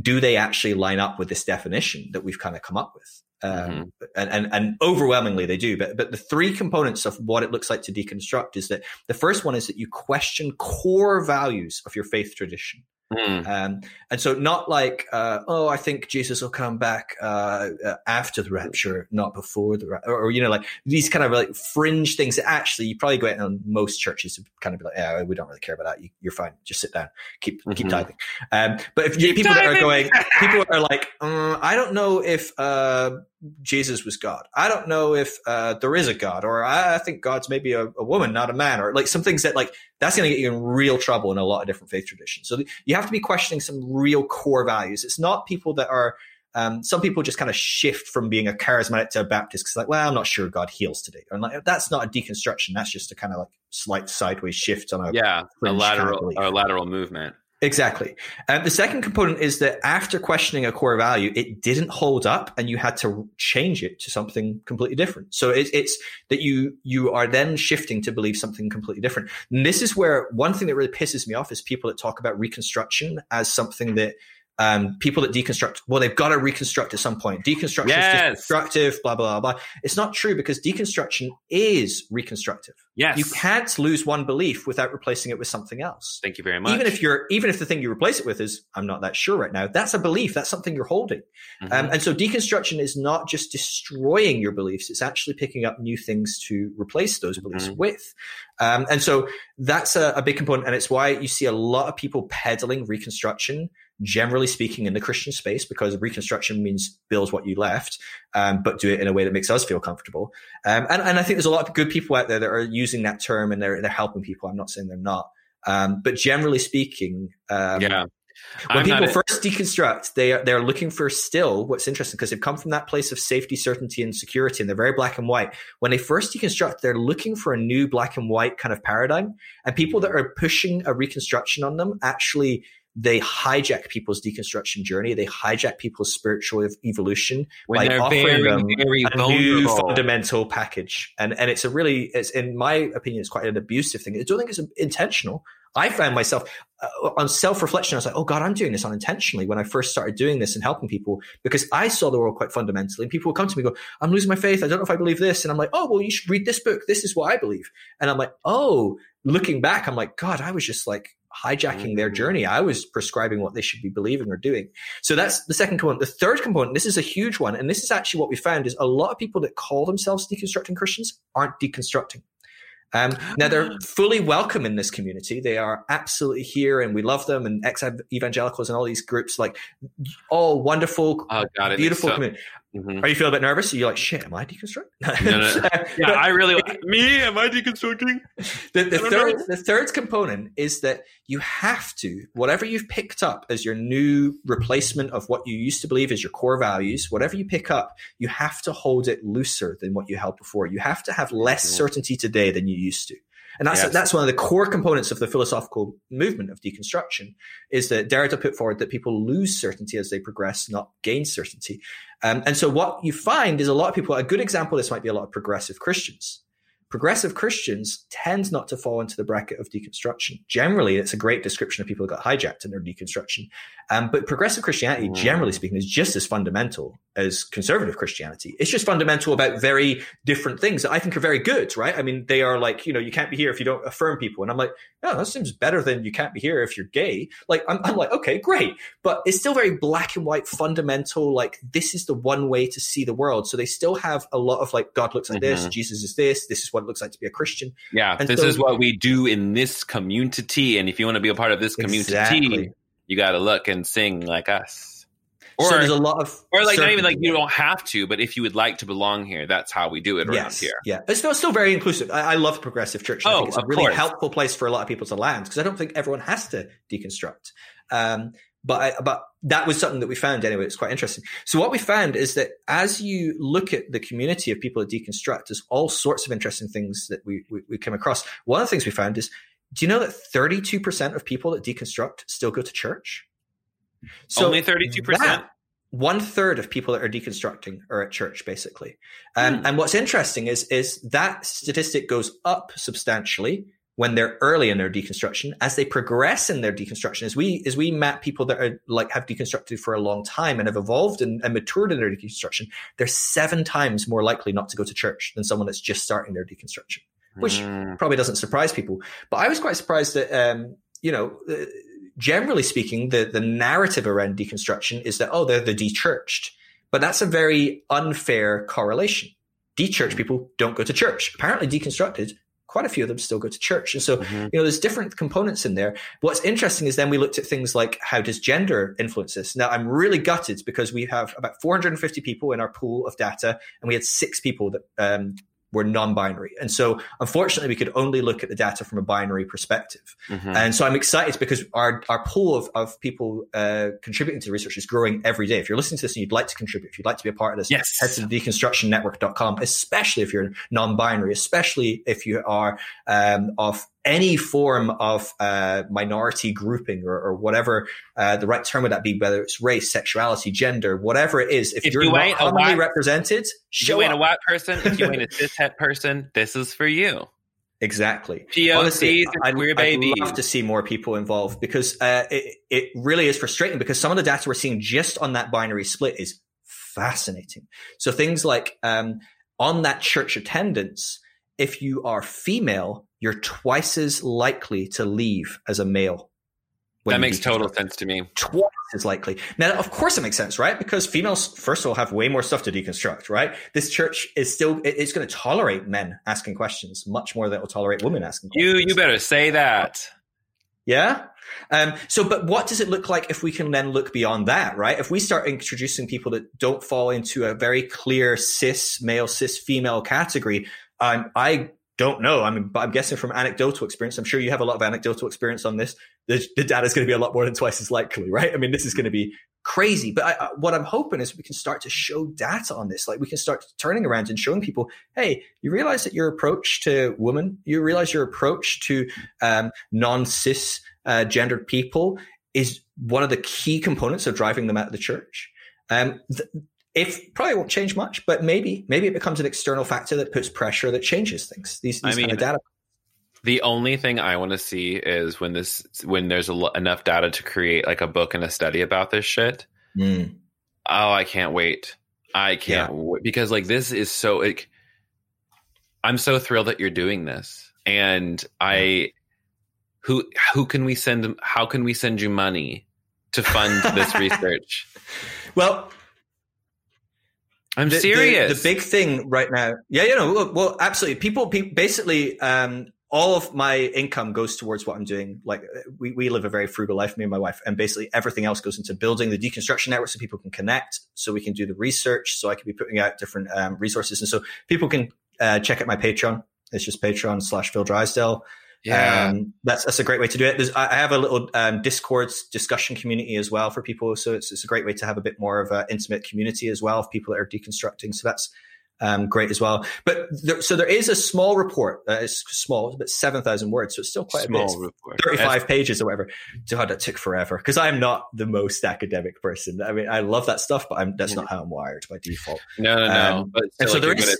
do they actually line up with this definition that we've kind of come up with? Um, and, and, and overwhelmingly they do. But, but the three components of what it looks like to deconstruct is that the first one is that you question core values of your faith tradition. Mm. Um, and so not like, uh, oh, I think Jesus will come back, uh, uh, after the rapture, not before the rapture, or, or, you know, like these kind of like fringe things that actually you probably go out on most churches to kind of be like, yeah, we don't really care about that. You, you're fine. Just sit down, keep, keep Mhm. tithing. Um, but if you Keep people that are going, people are like, uh, I don't know if, uh, Jesus was God. I don't know if uh, there is a God, or I, I think God's maybe a, a woman, not a man, or like some things that like that's going to get you in real trouble in a lot of different faith traditions. So you have to be questioning some real core values. It's not people that are. Um, some people just kind of shift from being a charismatic to a Baptist because like, well, I'm not sure God heals today, and like that's not a deconstruction. That's just a kind of like slight sideways shift on a Yeah, a fringe kind of lateral, a lateral movement. Exactly. Um, the second component is that after questioning a core value, it didn't hold up, and you had to change it to something completely different. So it, it's that you you are then shifting to believe something completely different. And this is where one thing that really pisses me off is people that talk about reconstruction as something that um, people that deconstruct. Well, they've got to reconstruct at some point. Deconstruction Yes. is destructive. Blah blah blah. It's not true because deconstruction is reconstructive. Yes. You can't lose one belief without replacing it with something else Thank you very much. even if you're even if the thing you replace it with is i'm not that sure right now that's a belief that's something you're holding Mhm. um, and so deconstruction is not just destroying your beliefs it's actually picking up new things to replace those beliefs Mhm. with um, and so that's a, a big component and it's why you see a lot of people peddling reconstruction generally speaking in the christian space because reconstruction means build what you left um, but do it in a way that makes us feel comfortable um, and, and i think there's a lot of good people out there that are using that term and they're, they're helping people i'm not saying they're not um, but generally speaking, um, yeah. when I'm people first deconstruct, they are they're looking for still what's interesting because they've come from that place of safety, certainty, and security, and they're very black and white. When they first deconstruct, they're looking for a new black and white kind of paradigm. And people that are pushing a reconstruction on them actually they hijack people's deconstruction journey. They hijack people's spiritual evolution when by they're offering very, them very a new fundamental package. And and it's a really, it's in my opinion, it's quite an abusive thing. I don't think it's intentional. I found myself uh, on self reflection. I was like, oh God, I'm doing this unintentionally when I first started doing this and helping people because I saw the world quite fundamentally. And people would come to me and go, I'm losing my faith. I don't know if I believe this. And I'm like, oh, well, you should read this book. This is what I believe. And I'm like, oh, looking back, I'm like, God, I was just like hijacking their Mm. journey. I was prescribing what they should be believing or doing. So that's the second component. The third component, this is a huge one. And this is actually what we found is a lot of people that call themselves deconstructing Christians aren't deconstructing. Um, now they're fully welcome in this community. They are absolutely here, and we love them. And ex evangelicals and all these groups, like all wonderful, Oh god, beautiful community. Mm-hmm. Are you feeling a bit nervous? Are you like, shit, am I deconstructing? no, no. yeah, I really me. Am I deconstructing? The, the third, know. the third component is that you have to, whatever you've picked up as your new replacement of what you used to believe is your core values, whatever you pick up, you have to hold it looser than what you held before. You have to have less mm-hmm. certainty today than you used to. And that's, yes. that's one of the core components of the philosophical movement of deconstruction is that Derrida put forward that people lose certainty as they progress, not gain certainty. Um, and so what you find is a lot of people, a good example of this might be a lot of progressive Christians progressive Christians tend not to fall into the bracket of deconstruction. Generally, it's a great description of people who got hijacked in their deconstruction. Um, but progressive Christianity, mm. generally speaking, is just as fundamental as conservative Christianity. It's just fundamental about very different things that I think are very good, right? I mean, they are like, you know, you can't be here if you don't affirm people. And I'm like, oh, that seems better than you can't be here if you're gay. Like, I'm, I'm like, okay, great. But it's still very black and white, fundamental. Like, this is the one way to see the world. So they still have a lot of like, God looks like mm-hmm. this, Jesus is this, this is what it looks like to be a Christian. Yeah, and this so, is what we do in this community, and if you want to be a part of this community, exactly. You got to look and sing like us. Or so there's a lot of, or like not even like you don't have to, but if you would like to belong here, that's how we do it around yes, here. Yeah, it's still, still very inclusive. I, I love progressive church. I oh, think it's a really course. helpful place for a lot of people to land because I don't think everyone has to deconstruct. Um, but I, but that was something that we found anyway. It's quite interesting. So what we found is that as you look at the community of people that deconstruct, there's all sorts of interesting things that we, we, we came across. One of the things we found is, do you know that 32% of people that deconstruct still go to church? So Only 32%? one third of people that are deconstructing are at church, basically. Um, hmm. And what's interesting is, is that statistic goes up substantially when they're early in their deconstruction as they progress in their deconstruction as we as we map people that are like have deconstructed for a long time and have evolved and, and matured in their deconstruction they're seven times more likely not to go to church than someone that's just starting their deconstruction which mm. probably doesn't surprise people but i was quite surprised that um, you know uh, generally speaking the the narrative around deconstruction is that oh they're the dechurched but that's a very unfair correlation dechurched mm. people don't go to church apparently deconstructed quite a few of them still go to church. And so, mm-hmm. you know, there's different components in there. What's interesting is then we looked at things like how does gender influence this? Now, I'm really gutted because we have about 450 people in our pool of data, and we had six people that um, were non-binary. And so unfortunately we could only look at the data from a binary perspective. Mm-hmm. And so I'm excited because our, our pool of, of people uh, contributing to the research is growing every day. If you're listening to this and you'd like to contribute, if you'd like to be a part of this, yes. head to deconstructionnetwork.com, especially if you're non-binary, especially if you are um, of any form of uh, minority grouping or, or whatever uh, the right term would that be, whether it's race, sexuality, gender, whatever it is. If, if you're you not commonly represented, show you ain't a white person, if you ain't a cishet person, this is for you. Exactly. POCs Honestly, I'd. I'd love to see more people involved because uh, it, it really is frustrating because some of the data we're seeing just on that binary split is fascinating. So things like um, on that church attendance, if you are female, you're twice as likely to leave as a male. That makes total sense to me. Twice as likely. Now, of course, it makes sense, right? Because females, first of all, have way more stuff to deconstruct, right? This church is still, it's going to tolerate men asking questions much more than it will tolerate women asking questions. You, you better say that. Yeah. Um, so, but what does it look like if we can then look beyond that, right? If we start introducing people that don't fall into a very clear cis male, cis female category, um, I don't know. I mean, but I'm guessing from anecdotal experience, I'm sure you have a lot of anecdotal experience on this. The, the data is going to be a lot more than twice as likely, right? I mean, this is going to be crazy. But I, what I'm hoping is we can start to show data on this. Like we can start turning around and showing people, hey, you realize that your approach to women, you realize your approach to um, non-cis uh, gendered people is one of the key components of driving them out of the church. Um, th- if probably won't change much, but maybe maybe it becomes an external factor that puts pressure that changes things. These, these I mean, kind of data. The only thing I want to see is when this when there's a, enough data to create like a book and a study about this shit. Mm. Oh, I can't wait! I can't yeah. wait because like this is so. Like, I'm so thrilled that you're doing this, and I who who can we send? How can we send you money to fund this research? Well, I'm the, serious. The, the, big thing right now, yeah, you know, well, absolutely. People, people basically, um, all of my income goes towards what I'm doing. Like we, we live a very frugal life, me and my wife, and basically everything else goes into building the deconstruction network so people can connect, so we can do the research, so I can be putting out different um, resources, and so people can uh, check out my Patreon. It's just Patreon slash Phil Drysdale. Yeah. Um, that's that's a great way to do it. There's, I have a little um, Discord discussion community as well for people, so it's, it's a great way to have a bit more of an intimate community as well of people that are deconstructing. So that's um, great as well. But there, so there is a small report. Uh, it's small, it's about seven thousand words, so it's still quite Small a bit. report. Thirty-five pages or whatever. God, that took forever because I'm not the most academic person. I mean, I love that stuff, but I'm, that's not how I'm wired by default. No, no, no. Um, but And so like, there gonna-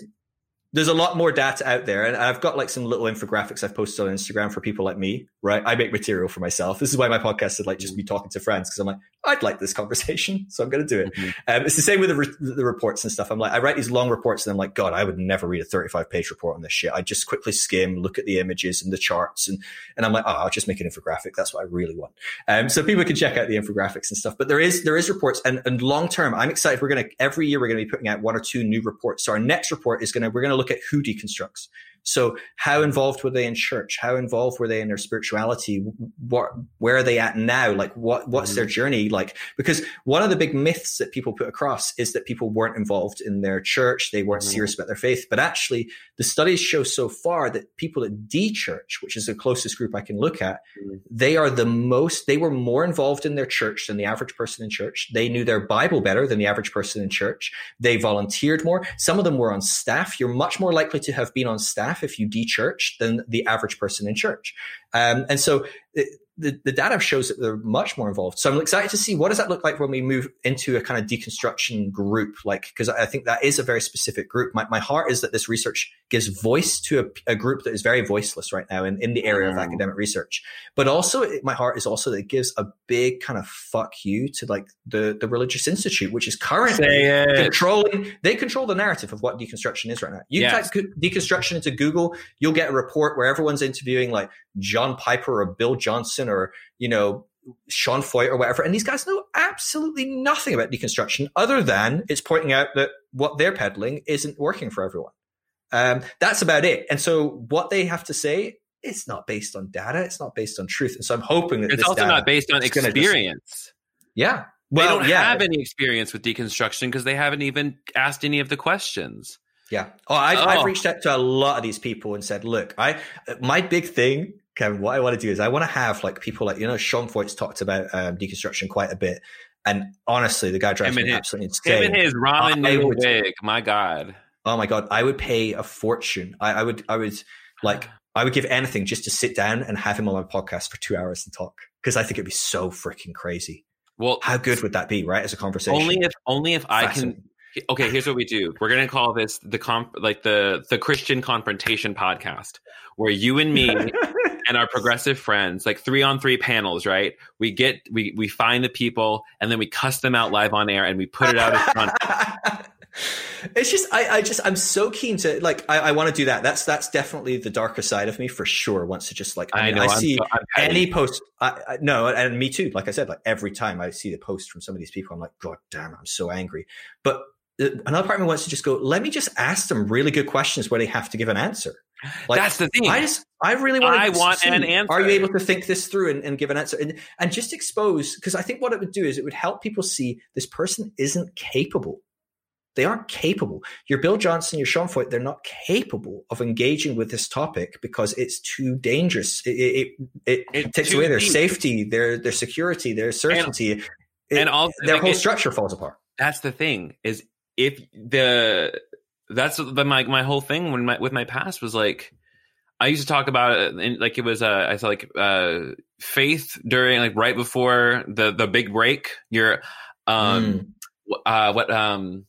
there's a lot more data out there, and I've got like some little infographics I've posted on Instagram for people like me. Right, I make material for myself. This is why my podcast is like just me talking to friends because I'm like, I'd like this conversation, so I'm going to do it. Mhm. Um, it's the same with the, re- the reports and stuff. I'm like, I write these long reports, and I'm like, God, I would never read a 35 page report on this shit. I just quickly skim, look at the images and the charts, and and I'm like, oh, I'll just make an infographic. That's what I really want. Um, so people can check out the infographics and stuff. But there is there is reports, and and long term, I'm excited. We're gonna every year we're gonna be putting out one or two new reports. So our next report is gonna we're gonna look at who deconstructs. So how involved were they in church? How involved were they in their spirituality? What, where are they at now? Like what, what's their journey like? Because one of the big myths that people put across is that people weren't involved in their church. They weren't Mhm. serious about their faith. But actually the studies show so far that people at de-church, which is the closest group I can look at, Mhm. they are the most, they were more involved in their church than the average person in church. They knew their Bible better than the average person in church. They volunteered more. Some of them were on staff. You're much more likely to have been on staff if you de-church than the average person in church. Um, and so it, the, the data shows that they're much more involved. So I'm excited to see what does that look like when we move into a kind of deconstruction group, like, because I think that is a very specific group. My, my heart is that this research gives voice to a, a group that is very voiceless right now in, in the area of academic research. But also it, my heart is also that it gives a big kind of fuck you to like the, the religious institute, which is currently controlling they control the narrative of what deconstruction is right now you Yes. type deconstruction into google you'll get a report where everyone's interviewing like john piper or bill johnson or you know sean feucht or whatever and these guys know absolutely nothing about deconstruction other than it's pointing out that what they're peddling isn't working for everyone um, that's about it and so what they have to say it's not based on data it's not based on truth and so i'm hoping that It's also not based on gonna just- experience. yeah they don't yeah have any experience with deconstruction because they haven't even asked any of the questions. Yeah. Oh, I've, Oh. I've reached out to a lot of these people and said, look, I, my big thing, Kevin, what I want to do is I want to have like people like, you know, Sean Feucht's talked about um, deconstruction quite a bit. And honestly, the guy drives Him me his- absolutely Him insane. and his ramen noodle would- wig. My God. Oh my God. I would pay a fortune. I, I would, I would like, I would give anything just to sit down and have him on my podcast for two hours and talk because I think it'd be so freaking crazy. Well, How good would that be, right? As a conversation. only if only if I can. Okay, here's what we do. We're gonna call this the comp, like the the Christian confrontation podcast, where you and me and our progressive friends, like three on three panels, right? We get we we find the people and then we cuss them out live on air and we put it out as front. it's just I, I just I'm so keen to like I, I want to do that. That's that's definitely the darker side of me for sure. Wants to just like I, I mean, know. I see so- any post. I, I, no, and me too. Like I said, like every time I see the post from some of these people, I'm like, God damn, I'm so angry. But another part of me wants to just go. Let me just ask them really good questions where they have to give an answer. Like, That's the thing. I just, I really want. I to want see, an answer. Are you able to think this through and, and give an answer and and just expose? Because I think what it would do is it would help people see this person isn't capable. They aren't capable. Your Bill Johnson, your Sean Feucht, they're not capable of engaging with this topic because it's too dangerous. It it, it, It's takes away their deep. safety, their their security, their certainty. It- and all their whole it- structure falls apart. that's the thing is if the that's the my my whole thing when my with my past was like I used to talk about it and like it was uh I said like uh faith during like right before the the big break your um Mm. uh what um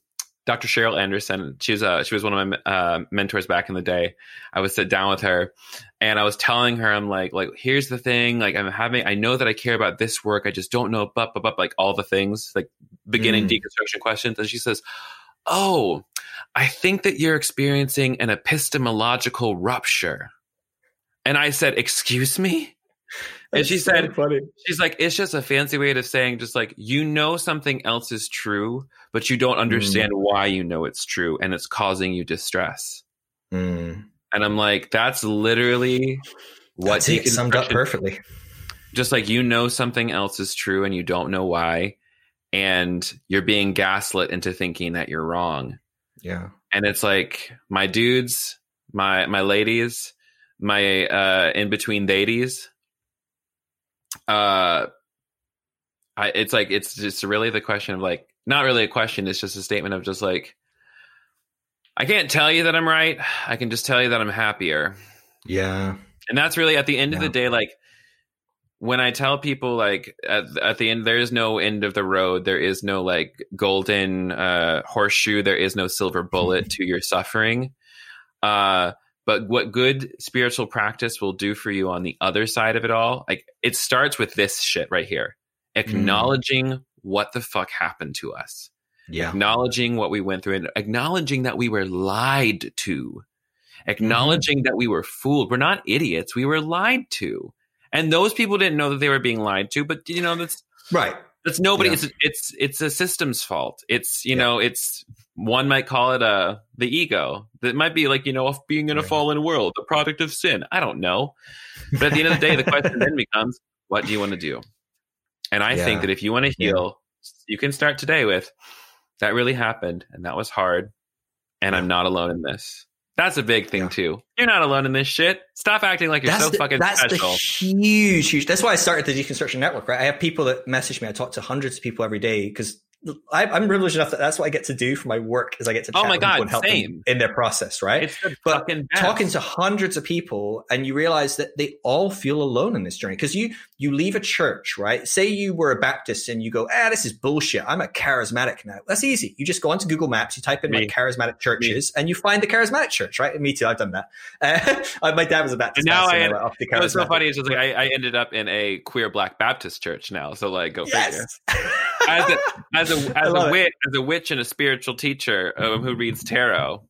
Dr. Cheryl Anderson she was uh she was one of my uh mentors back in the day I would sit down with her and I was telling her I'm like like here's the thing like I'm having I know that I care about this work I just don't know but but like all the things like beginning Mm. deconstruction questions and she says oh I think that you're experiencing an epistemological rupture and I said excuse me and she so said funny. she's like it's just a fancy way of saying just like you know something else is true but you don't understand why you know it's true and it's causing you distress Mm. And I'm like, that's literally what That's it, summed up perfectly. just like you know something else is true and you don't know why and you're being gaslit into thinking that you're wrong Yeah. and it's like my dudes my my ladies my uh in between ladies uh I, it's like it's just really the question of like not really a question it's just a statement of just like i can't tell you that i'm right i can just tell you that i'm happier. Yeah. and that's really at the end of the day like when i tell people like at, at the end there is no end of the road there is no like golden uh horseshoe there is no silver bullet to your suffering. Uh but what good spiritual practice will do for you on the other side of it all like it starts with this shit right here. Mm. Acknowledging what the fuck happened to us. Yeah. acknowledging what we went through and acknowledging that we were lied to. Acknowledging mm-hmm. that we were fooled. We're not idiots. We were lied to. And those people didn't know that they were being lied to but you know that's Right. that's nobody. Yeah. it's it's it's a system's fault. It's you Yeah. know it's one might call it a the ego that might be like you know of being in a Right. fallen world the product of sin i don't know but at the end of the day the question then becomes what do you want to do and i think that if you want to Yeah. heal you can start today with that really happened and that was hard and i'm not alone in this that's a big thing Yeah. too you're not alone in this shit stop acting like you're that's so the, fucking that's special the huge, huge. That's why I started the deconstruction network. Right, I have people that message me. I talk to hundreds of people every day because I'm privileged enough that that's what I get to do for my work. Is I get to Oh my people God, and help same. them in their process. Right, it's the But talking to hundreds of people and you realize that they all feel alone in this journey because you you leave a church right say you were a baptist and you go ah this is bullshit i'm a charismatic now that's easy you just go onto google maps you type in Me. like charismatic churches and you find the charismatic church right me too i've done that uh, my dad was a baptist And now I went up What's so funny is like I, I ended up in a queer black Baptist church now. So like go figure. As a as a as a it. witch as a witch and a spiritual teacher um, who reads tarot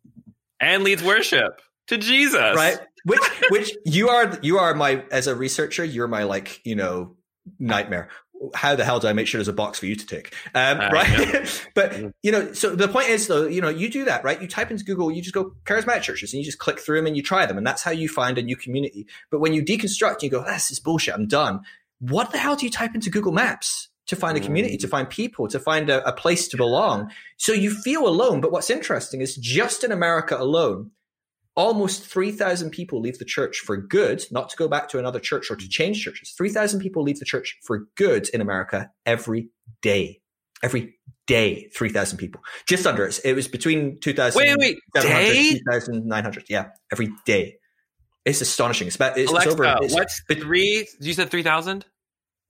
and leads worship to Jesus. right? Which which you are you are my as a researcher you're my like you know nightmare. How the hell do i make sure there's a box for you to tick? Um, I right? but you know so the point is though you know you do that right? You type into google you just go charismatic churches and you just click through them and you try them and that's how you find a new community. But when you deconstruct you go this is bullshit i'm done. What the hell do you type into google maps to find a community to mm. find people to find a, a place to belong so you feel alone but what's interesting is just in america alone almost 3,000 people leave the church for good, not to go back to another church or to change churches. 3,000 people leave the church for good in America every day. Every day, 3,000 people. Just under it. It was between 2,000 Wait, wait, day? 2,900. Yeah, every day. It's astonishing. It's about, it's, Alexa, it's over. It's, what's three? You said three thousand.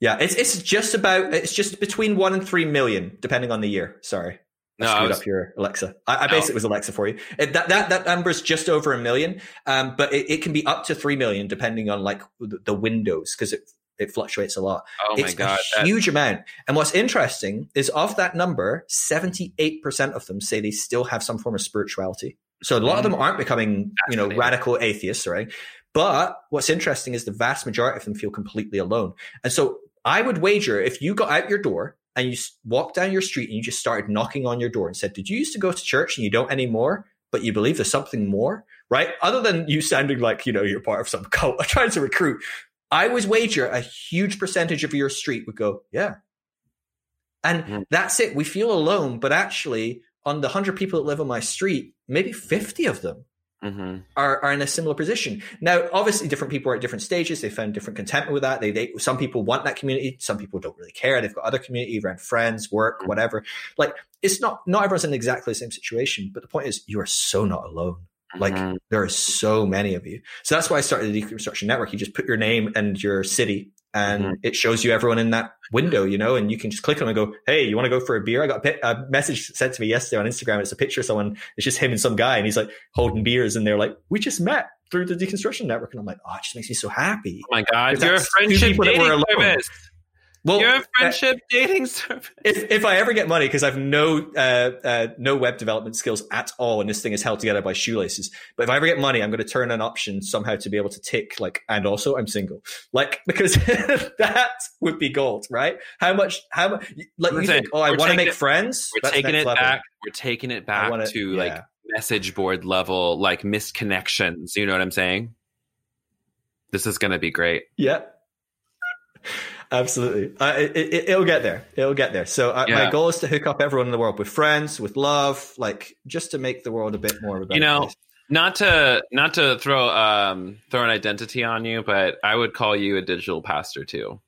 Yeah, it's, it's just about, it's just between one and three million, depending on the year. Sorry. I No, I screwed was- up your Alexa. I, I basically was Alexa for you. It, that that that number's just over a million, um, but it, it can be up to three million depending on like the, the windows because it it fluctuates a lot. Oh my it's god! a that- huge amount. And what's interesting is of that number, seventy eight percent of them say they still have some form of spirituality. So a lot of them aren't becoming you know radical atheists, right? But what's interesting is the vast majority of them feel completely alone. And so I would wager if you got out your door and you walked down your street and you just started knocking on your door and said, Did you used to go to church and you don't anymore, but you believe there's something more? Right? Other than you sounding like, you know, you're part of some cult trying to recruit, I would wager a huge percentage of your street would go, Yeah. And Mhm. that's it. We feel alone, but actually, on the 100 people that live on my street, maybe 50 of them Mhm. are, are in a similar position. Now, obviously, different people are at different stages. They found different contentment with that. They, they, some people want that community. Some people don't really care. They've got other community around friends, work, Mm-hmm. whatever. Like, it's not, not everyone's in exactly the same situation. But the point is, you are so not alone. Like, Mhm. there are so many of you. So that's why I started the Deconstruction Network. You just put your name and your city, and Mhm. it shows you everyone in that window, you know, and you can just click on it and go, Hey, you want to go for a beer? I got a, message sent to me yesterday on Instagram. It's a picture of someone. It's just him and some guy, and he's like holding beers, and they're like, We just met through the Deconstruction Network. And I'm like, Oh, it just makes me so happy. Oh my god! You're a friendship dating service. Well, You're a uh, dating service. if, if I ever get money, because I've no uh, uh, no web development skills at all, and this thing is held together by shoelaces. But if I ever get money, I'm going to turn an option somehow to be able to tick like, and also I'm single, like because that would be gold, right? How much? How much? Like you think? Oh, I want to make it- friends. We're That's taking it level. back. We're taking it back wanna- to yeah. like message board level, like misconnections. You know what I'm saying? This is going to be great. Yeah. Absolutely. Uh, it, it, it'll get there. It'll get there. So uh, Yeah. my goal is to hook up everyone in the world with friends, with love, like just to make the world a bit more of a better You know, place. Not to not to throw um throw an identity on you, but I would call you a digital pastor too.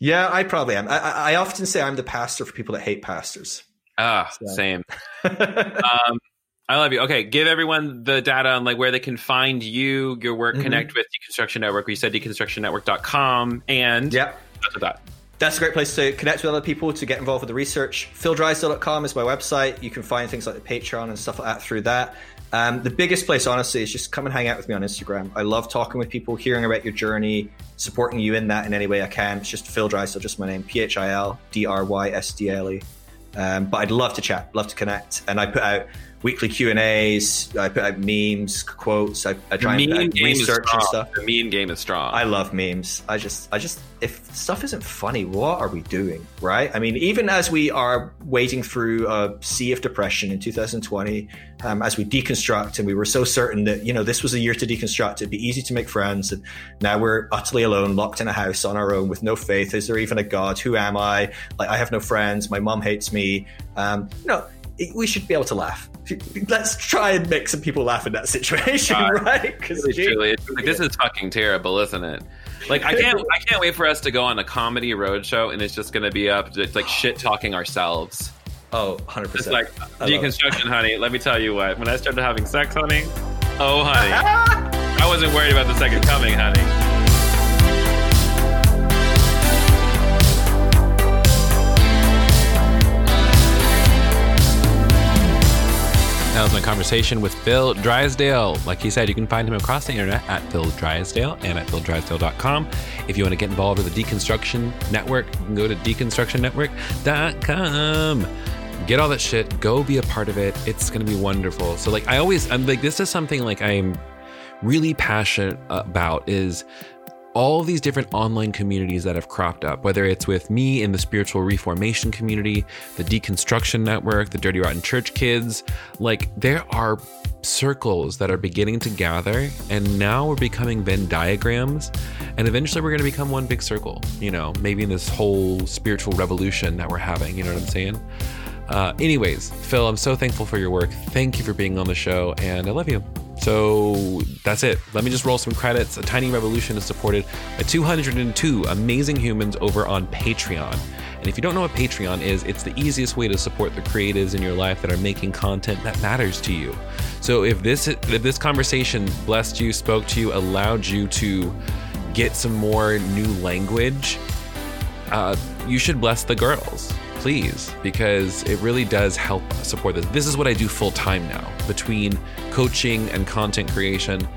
Yeah, I probably am. I, I often say I'm the pastor for people that hate pastors. Ah, So- same. Um, I love you. Okay, give everyone the data on like where they can find you, your work, Mhm. connect with Deconstruction Network. We said deconstructionnetwork.com and yeah. That. That's a great place to connect with other people, to get involved with the research. PhilDrysdale.com is my website. You can find things like the Patreon and stuff like that through that. Um, the biggest place, honestly, is just come and hang out with me on Instagram. I love talking with people, hearing about your journey, supporting you in that in any way I can. It's just Phil Drysdale, just my name, P H I L D R Y S D L E. Um, but I'd love to chat, love to connect, and I put out weekly Q and A's. I put memes, quotes. I, I try and meme out game is research and stuff. The meme game is strong. I love memes. I just, I just, if stuff isn't funny, what are we doing, right? I mean, even as we are wading through a sea of depression in 2020, um, as we deconstruct, and we were so certain that you know this was a year to deconstruct, it'd be easy to make friends, and now we're utterly alone, locked in a house on our own with no faith. Is there even a God? Who am I? Like, I have no friends. My mom hates me. Um, you know, we should be able to laugh. Let's try and make some people laugh in that situation, God. right? Because Really, truly, like, this is fucking terrible, isn't it? Like I can't, I can't wait for us to go on a comedy roadshow, and it's just going to be up, just like shit talking ourselves. oh, 100 percent. like I deconstruction, honey. Let me tell you what. When I started having sex, honey, oh honey, I wasn't worried about the second coming, honey. That was my conversation with Phil Drysdale. Like he said, you can find him across the internet at Phil Drysdale and at phildrysdale.com. If you want to get involved with the Deconstruction Network, you can go to deconstructionnetwork.com. Get all that shit. Go be a part of it. It's going to be wonderful. So, like, I always, I'm like, this is something like I'm really passionate about is all these different online communities that have cropped up, whether it's with me in the spiritual reformation community, the deconstruction network, the dirty rotten church kids, like there are circles that are beginning to gather and now we're becoming Venn diagrams and eventually we're going to become one big circle, you know, maybe in this whole spiritual revolution that we're having, you know what I'm saying? Uh, anyways, Phil, I'm so thankful for your work. Thank you for being on the show, and I love you. So that's it. Let me just roll some credits. A Tiny Revolution is supported by 202 amazing humans over on Patreon. And if you don't know what Patreon is, it's the easiest way to support the creatives in your life that are making content that matters to you. So if this if this conversation blessed you, spoke to you, allowed you to get some more new language, uh, you should bless the girls, please, because it really does help support this. This is what I do full time now between coaching and content creation.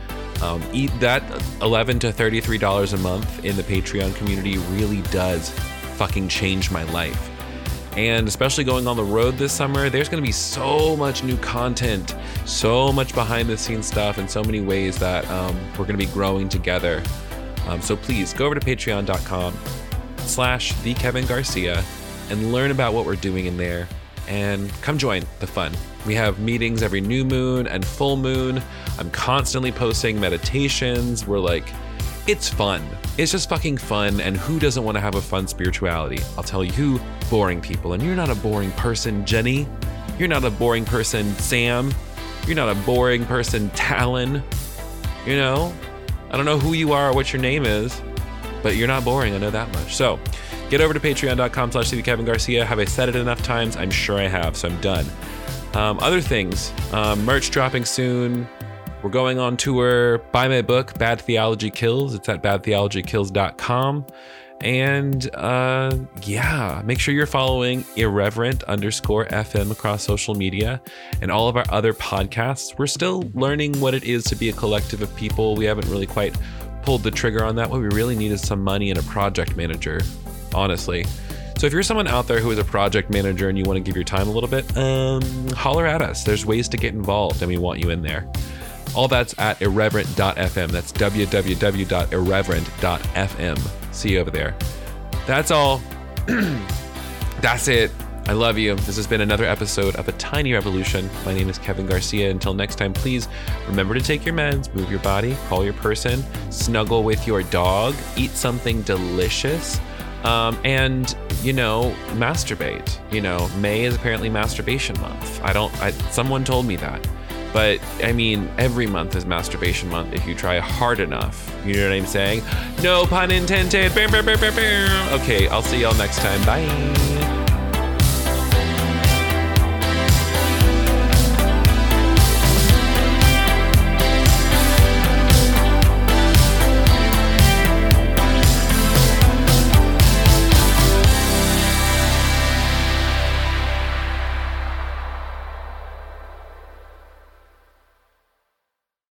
Um, eat that 11 to 33 dollars a month in the Patreon community really does fucking change my life. And especially going on the road this summer, there's going to be so much new content, so much behind the scenes stuff, and so many ways that um, we're going to be growing together. Um, so please go over to patreon.com slash the Kevin Garcia and learn about what we're doing in there and come join the fun. We have meetings every new moon and full moon. I'm constantly posting meditations. We're like, it's fun. It's just fucking fun. And who doesn't want to have a fun spirituality? I'll tell you boring people. And you're not a boring person, Jenny. You're not a boring person, Sam. You're not a boring person, Talon. You know, I don't know who you are or what your name is, but you're not boring. I know that much. So get over to patreon.com slash Kevin Garcia. Have I said it enough times? I'm sure I have, so I'm done. Um, other things, um, merch dropping soon. We're going on tour. Buy my book, Bad Theology Kills. It's at badtheologykills.com. And uh, yeah, make sure you're following irreverent underscore FM across social media and all of our other podcasts. We're still learning what it is to be a collective of people. We haven't really quite pulled the trigger on that. What we really need is some money and a project manager. Honestly. So if you're someone out there who is a project manager and you want to give your time a little bit, um, holler at us. There's ways to get involved, and we want you in there. All that's at irreverent.fm. That's www.irreverent.fm. See you over there. That's all. that's it. I love you. This has been another episode of A Tiny Revolution. My name is Kevin Garcia. Until next time, please remember to take your meds, move your body, call your person, snuggle with your dog, eat something delicious, um, and, you know, masturbate. You know, May is apparently masturbation month. I don't, I, someone told me that. But I mean, every month is masturbation month if you try hard enough. You know what I'm saying? No pun intended. Bam, bam, bam, okay, I'll see y'all next time. Bye.